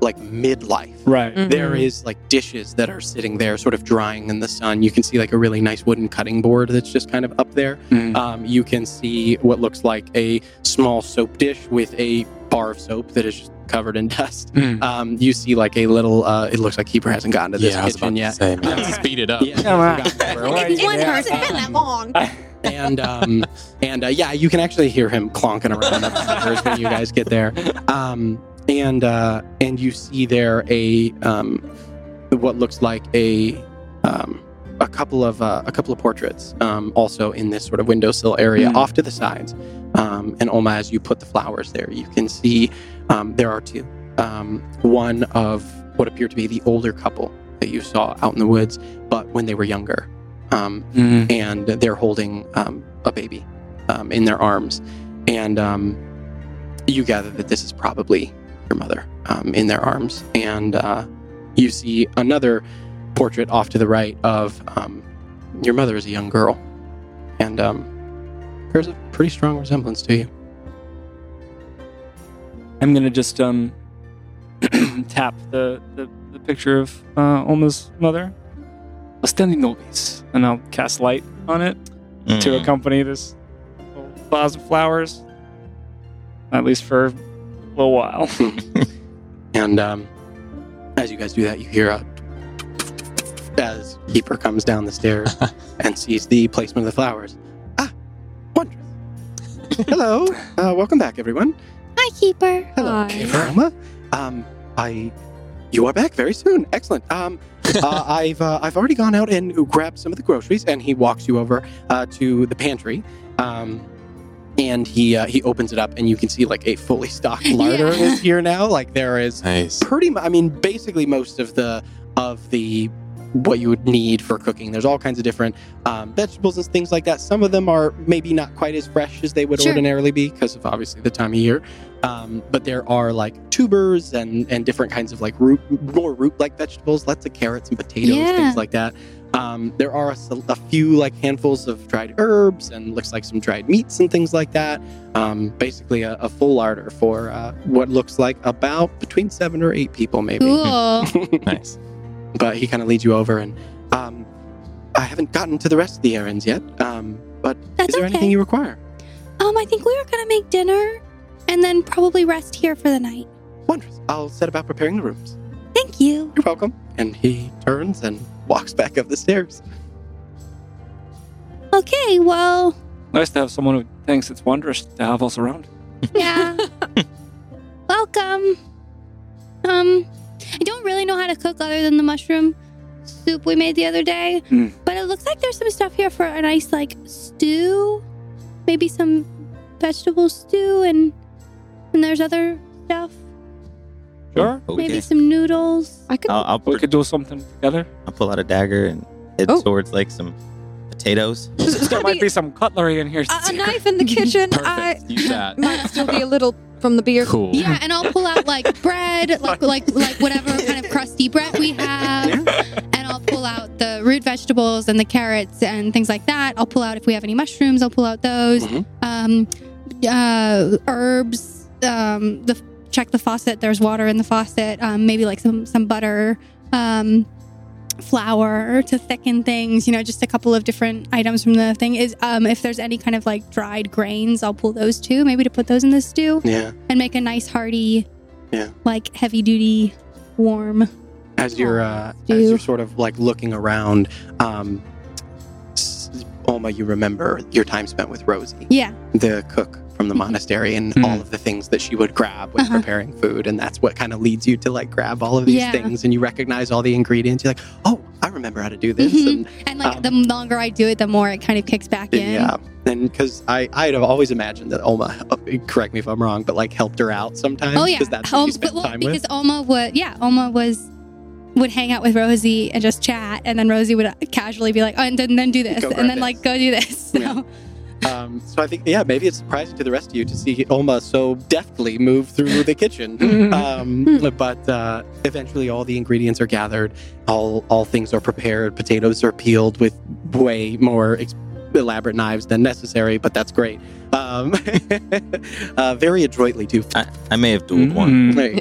like midlife. Right. There is like dishes that are sitting there, sort of drying in the sun. You can see like a really nice wooden cutting board that's just kind of up there. Mm. Um, you can see what looks like a small soap dish with a bar of soap that is just covered in dust. Mm. Um, you see like a little. Uh, it looks like Keeper hasn't gotten to this yeah, I was about kitchen to yet. say, man, let's speed it up. Yeah, Come on. hasn't gotten there. Why are It's one person. It's been that long. and um, and uh, yeah, you can actually hear him clonking around upstairs when you guys get there. Um, and uh, and you see there a um, what looks like a um, a couple of uh, a couple of portraits um, also in this sort of windowsill area Hmm. off to the sides. Um, and Olma, as you put the flowers there, you can see um, there are two. Um, one of what appear to be the older couple that you saw out in the woods, but when they were younger. Um, Mm. and they're holding um, a baby um, in their arms. And um, you gather that this is probably your mother um, in their arms. And uh, you see another portrait off to the right of um, your mother as a young girl. And um, there's a pretty strong resemblance to you. I'm gonna just um tap the, the, the picture of uh, Olma's mother. Standing nobis, and I'll cast light on it to Mm. accompany this little vase of flowers. At least for a little while. And um, as you guys do that, you hear a as Keeper comes down the stairs and sees the placement of the flowers. Ah, wondrous. Hello, uh, welcome back, everyone. Hi, Keeper. Hello, Hi. Keeper Olma. Um, I, you are back very soon. Excellent. Um, uh, I've uh, I've already gone out and grabbed some of the groceries, and he walks you over uh, to the pantry. Um, and he uh, he opens it up, and you can see like a fully stocked larder Yeah. is here now. Like there is Nice. pretty much i mean basically most of the of the what you would need for cooking there's all kinds of different um, vegetables and things like that some of them are maybe not quite as fresh as they would Sure. ordinarily be because of obviously the time of year um, but there are like tubers and and different kinds of like root more root like vegetables lots of carrots and potatoes Yeah. things like that um, there are a few like handfuls of dried herbs and looks like some dried meats and things like that um, basically a, a full larder for uh, what looks like about between seven or eight people maybe Cool. Nice. but he kind of leads you over and um, i haven't gotten to the rest of the errands yet um, but That's is there okay. anything you require Um, I think we were gonna make dinner and then probably rest here for the night. wondrous i'll set about preparing the rooms Thank you. you're welcome and he turns and walks back up the stairs Okay, well, nice to have someone who thinks it's wondrous to have us around. yeah. Welcome. Um, I don't really know how to cook other than the mushroom soup we made the other day, Mm. but it looks like there's some stuff here for a nice like stew, maybe some vegetable stew, and and there's other stuff, Sure. Okay. maybe some noodles. I could. I'll, I'll, We put, could do something together. I'll pull out a dagger and head Oh. towards like some potatoes. there might be some cutlery in here. a, a knife in the kitchen. I Use that. might still be a little from the beer. Cool. Yeah, and I'll pull out like bread, like like like whatever kind of crusty bread we have, and I'll pull out the root vegetables and the carrots and things like that. I'll pull out if we have any mushrooms. I'll pull out those. Mhm. Um, uh, herbs. Um, the check the faucet. There's water in the faucet. Um, maybe like some some butter. Um, flour to thicken things you know just a couple of different items from the thing is um if there's any kind of like dried grains i'll pull those too maybe to put those in the stew yeah and make a nice hearty Yeah. like heavy duty warm as you're uh, Stew. as you're sort of like looking around um, Olma, you remember your time spent with Rosie, yeah the cook from the monastery, and Mhm. all of the things that she would grab when Uh-huh. preparing food, and that's what kind of leads you to like grab all of these Yeah. things, and you recognize all the ingredients. You're like, oh, I remember how to do this, Mhm. and and like Um, the longer i do it the more it kind of kicks back in Yeah, and because I I'd have always imagined that Olma, uh, correct me if I'm wrong, but like helped her out sometimes. oh yeah because that's you spent well, because with. Olma would yeah Olma was would hang out with Rosie and just chat and then Rosie would casually be like oh and then, then do this Go and then this. like go do this so Yeah. Um, so I think yeah, maybe it's surprising to the rest of you to see Olma so deftly move through the kitchen. um, but uh, eventually, all the ingredients are gathered. All all things are prepared. Potatoes are peeled with way more ex- elaborate knives than necessary, but that's great. Um, uh, very adroitly too. I, I may have dueled one. Mm. There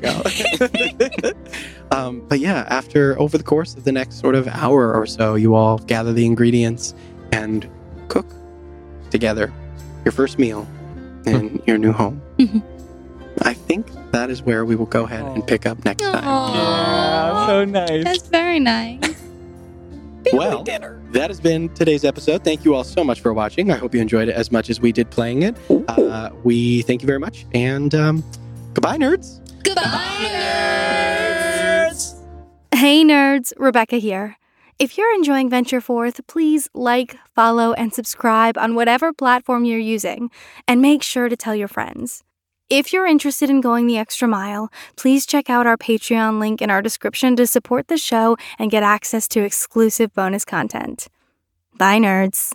you go. um, but yeah, after over the course of the next sort of hour or so, you all gather the ingredients and cook together your first meal in your new home. Mhm. I think that is where we will go ahead and pick up next time. Yeah, so nice. that's very nice Well, that has been today's episode. Thank you all so much for watching. I hope you enjoyed it as much as we did playing it. Uh, we thank you very much, and um, goodbye, nerds. goodbye, nerds. Hey nerds, Rebecca here. If you're enjoying Venture Forth, please like, follow, and subscribe on whatever platform you're using, and make sure to tell your friends. If you're interested in going the extra mile, please check out our Patreon link in our description to support the show and get access to exclusive bonus content. Bye, nerds.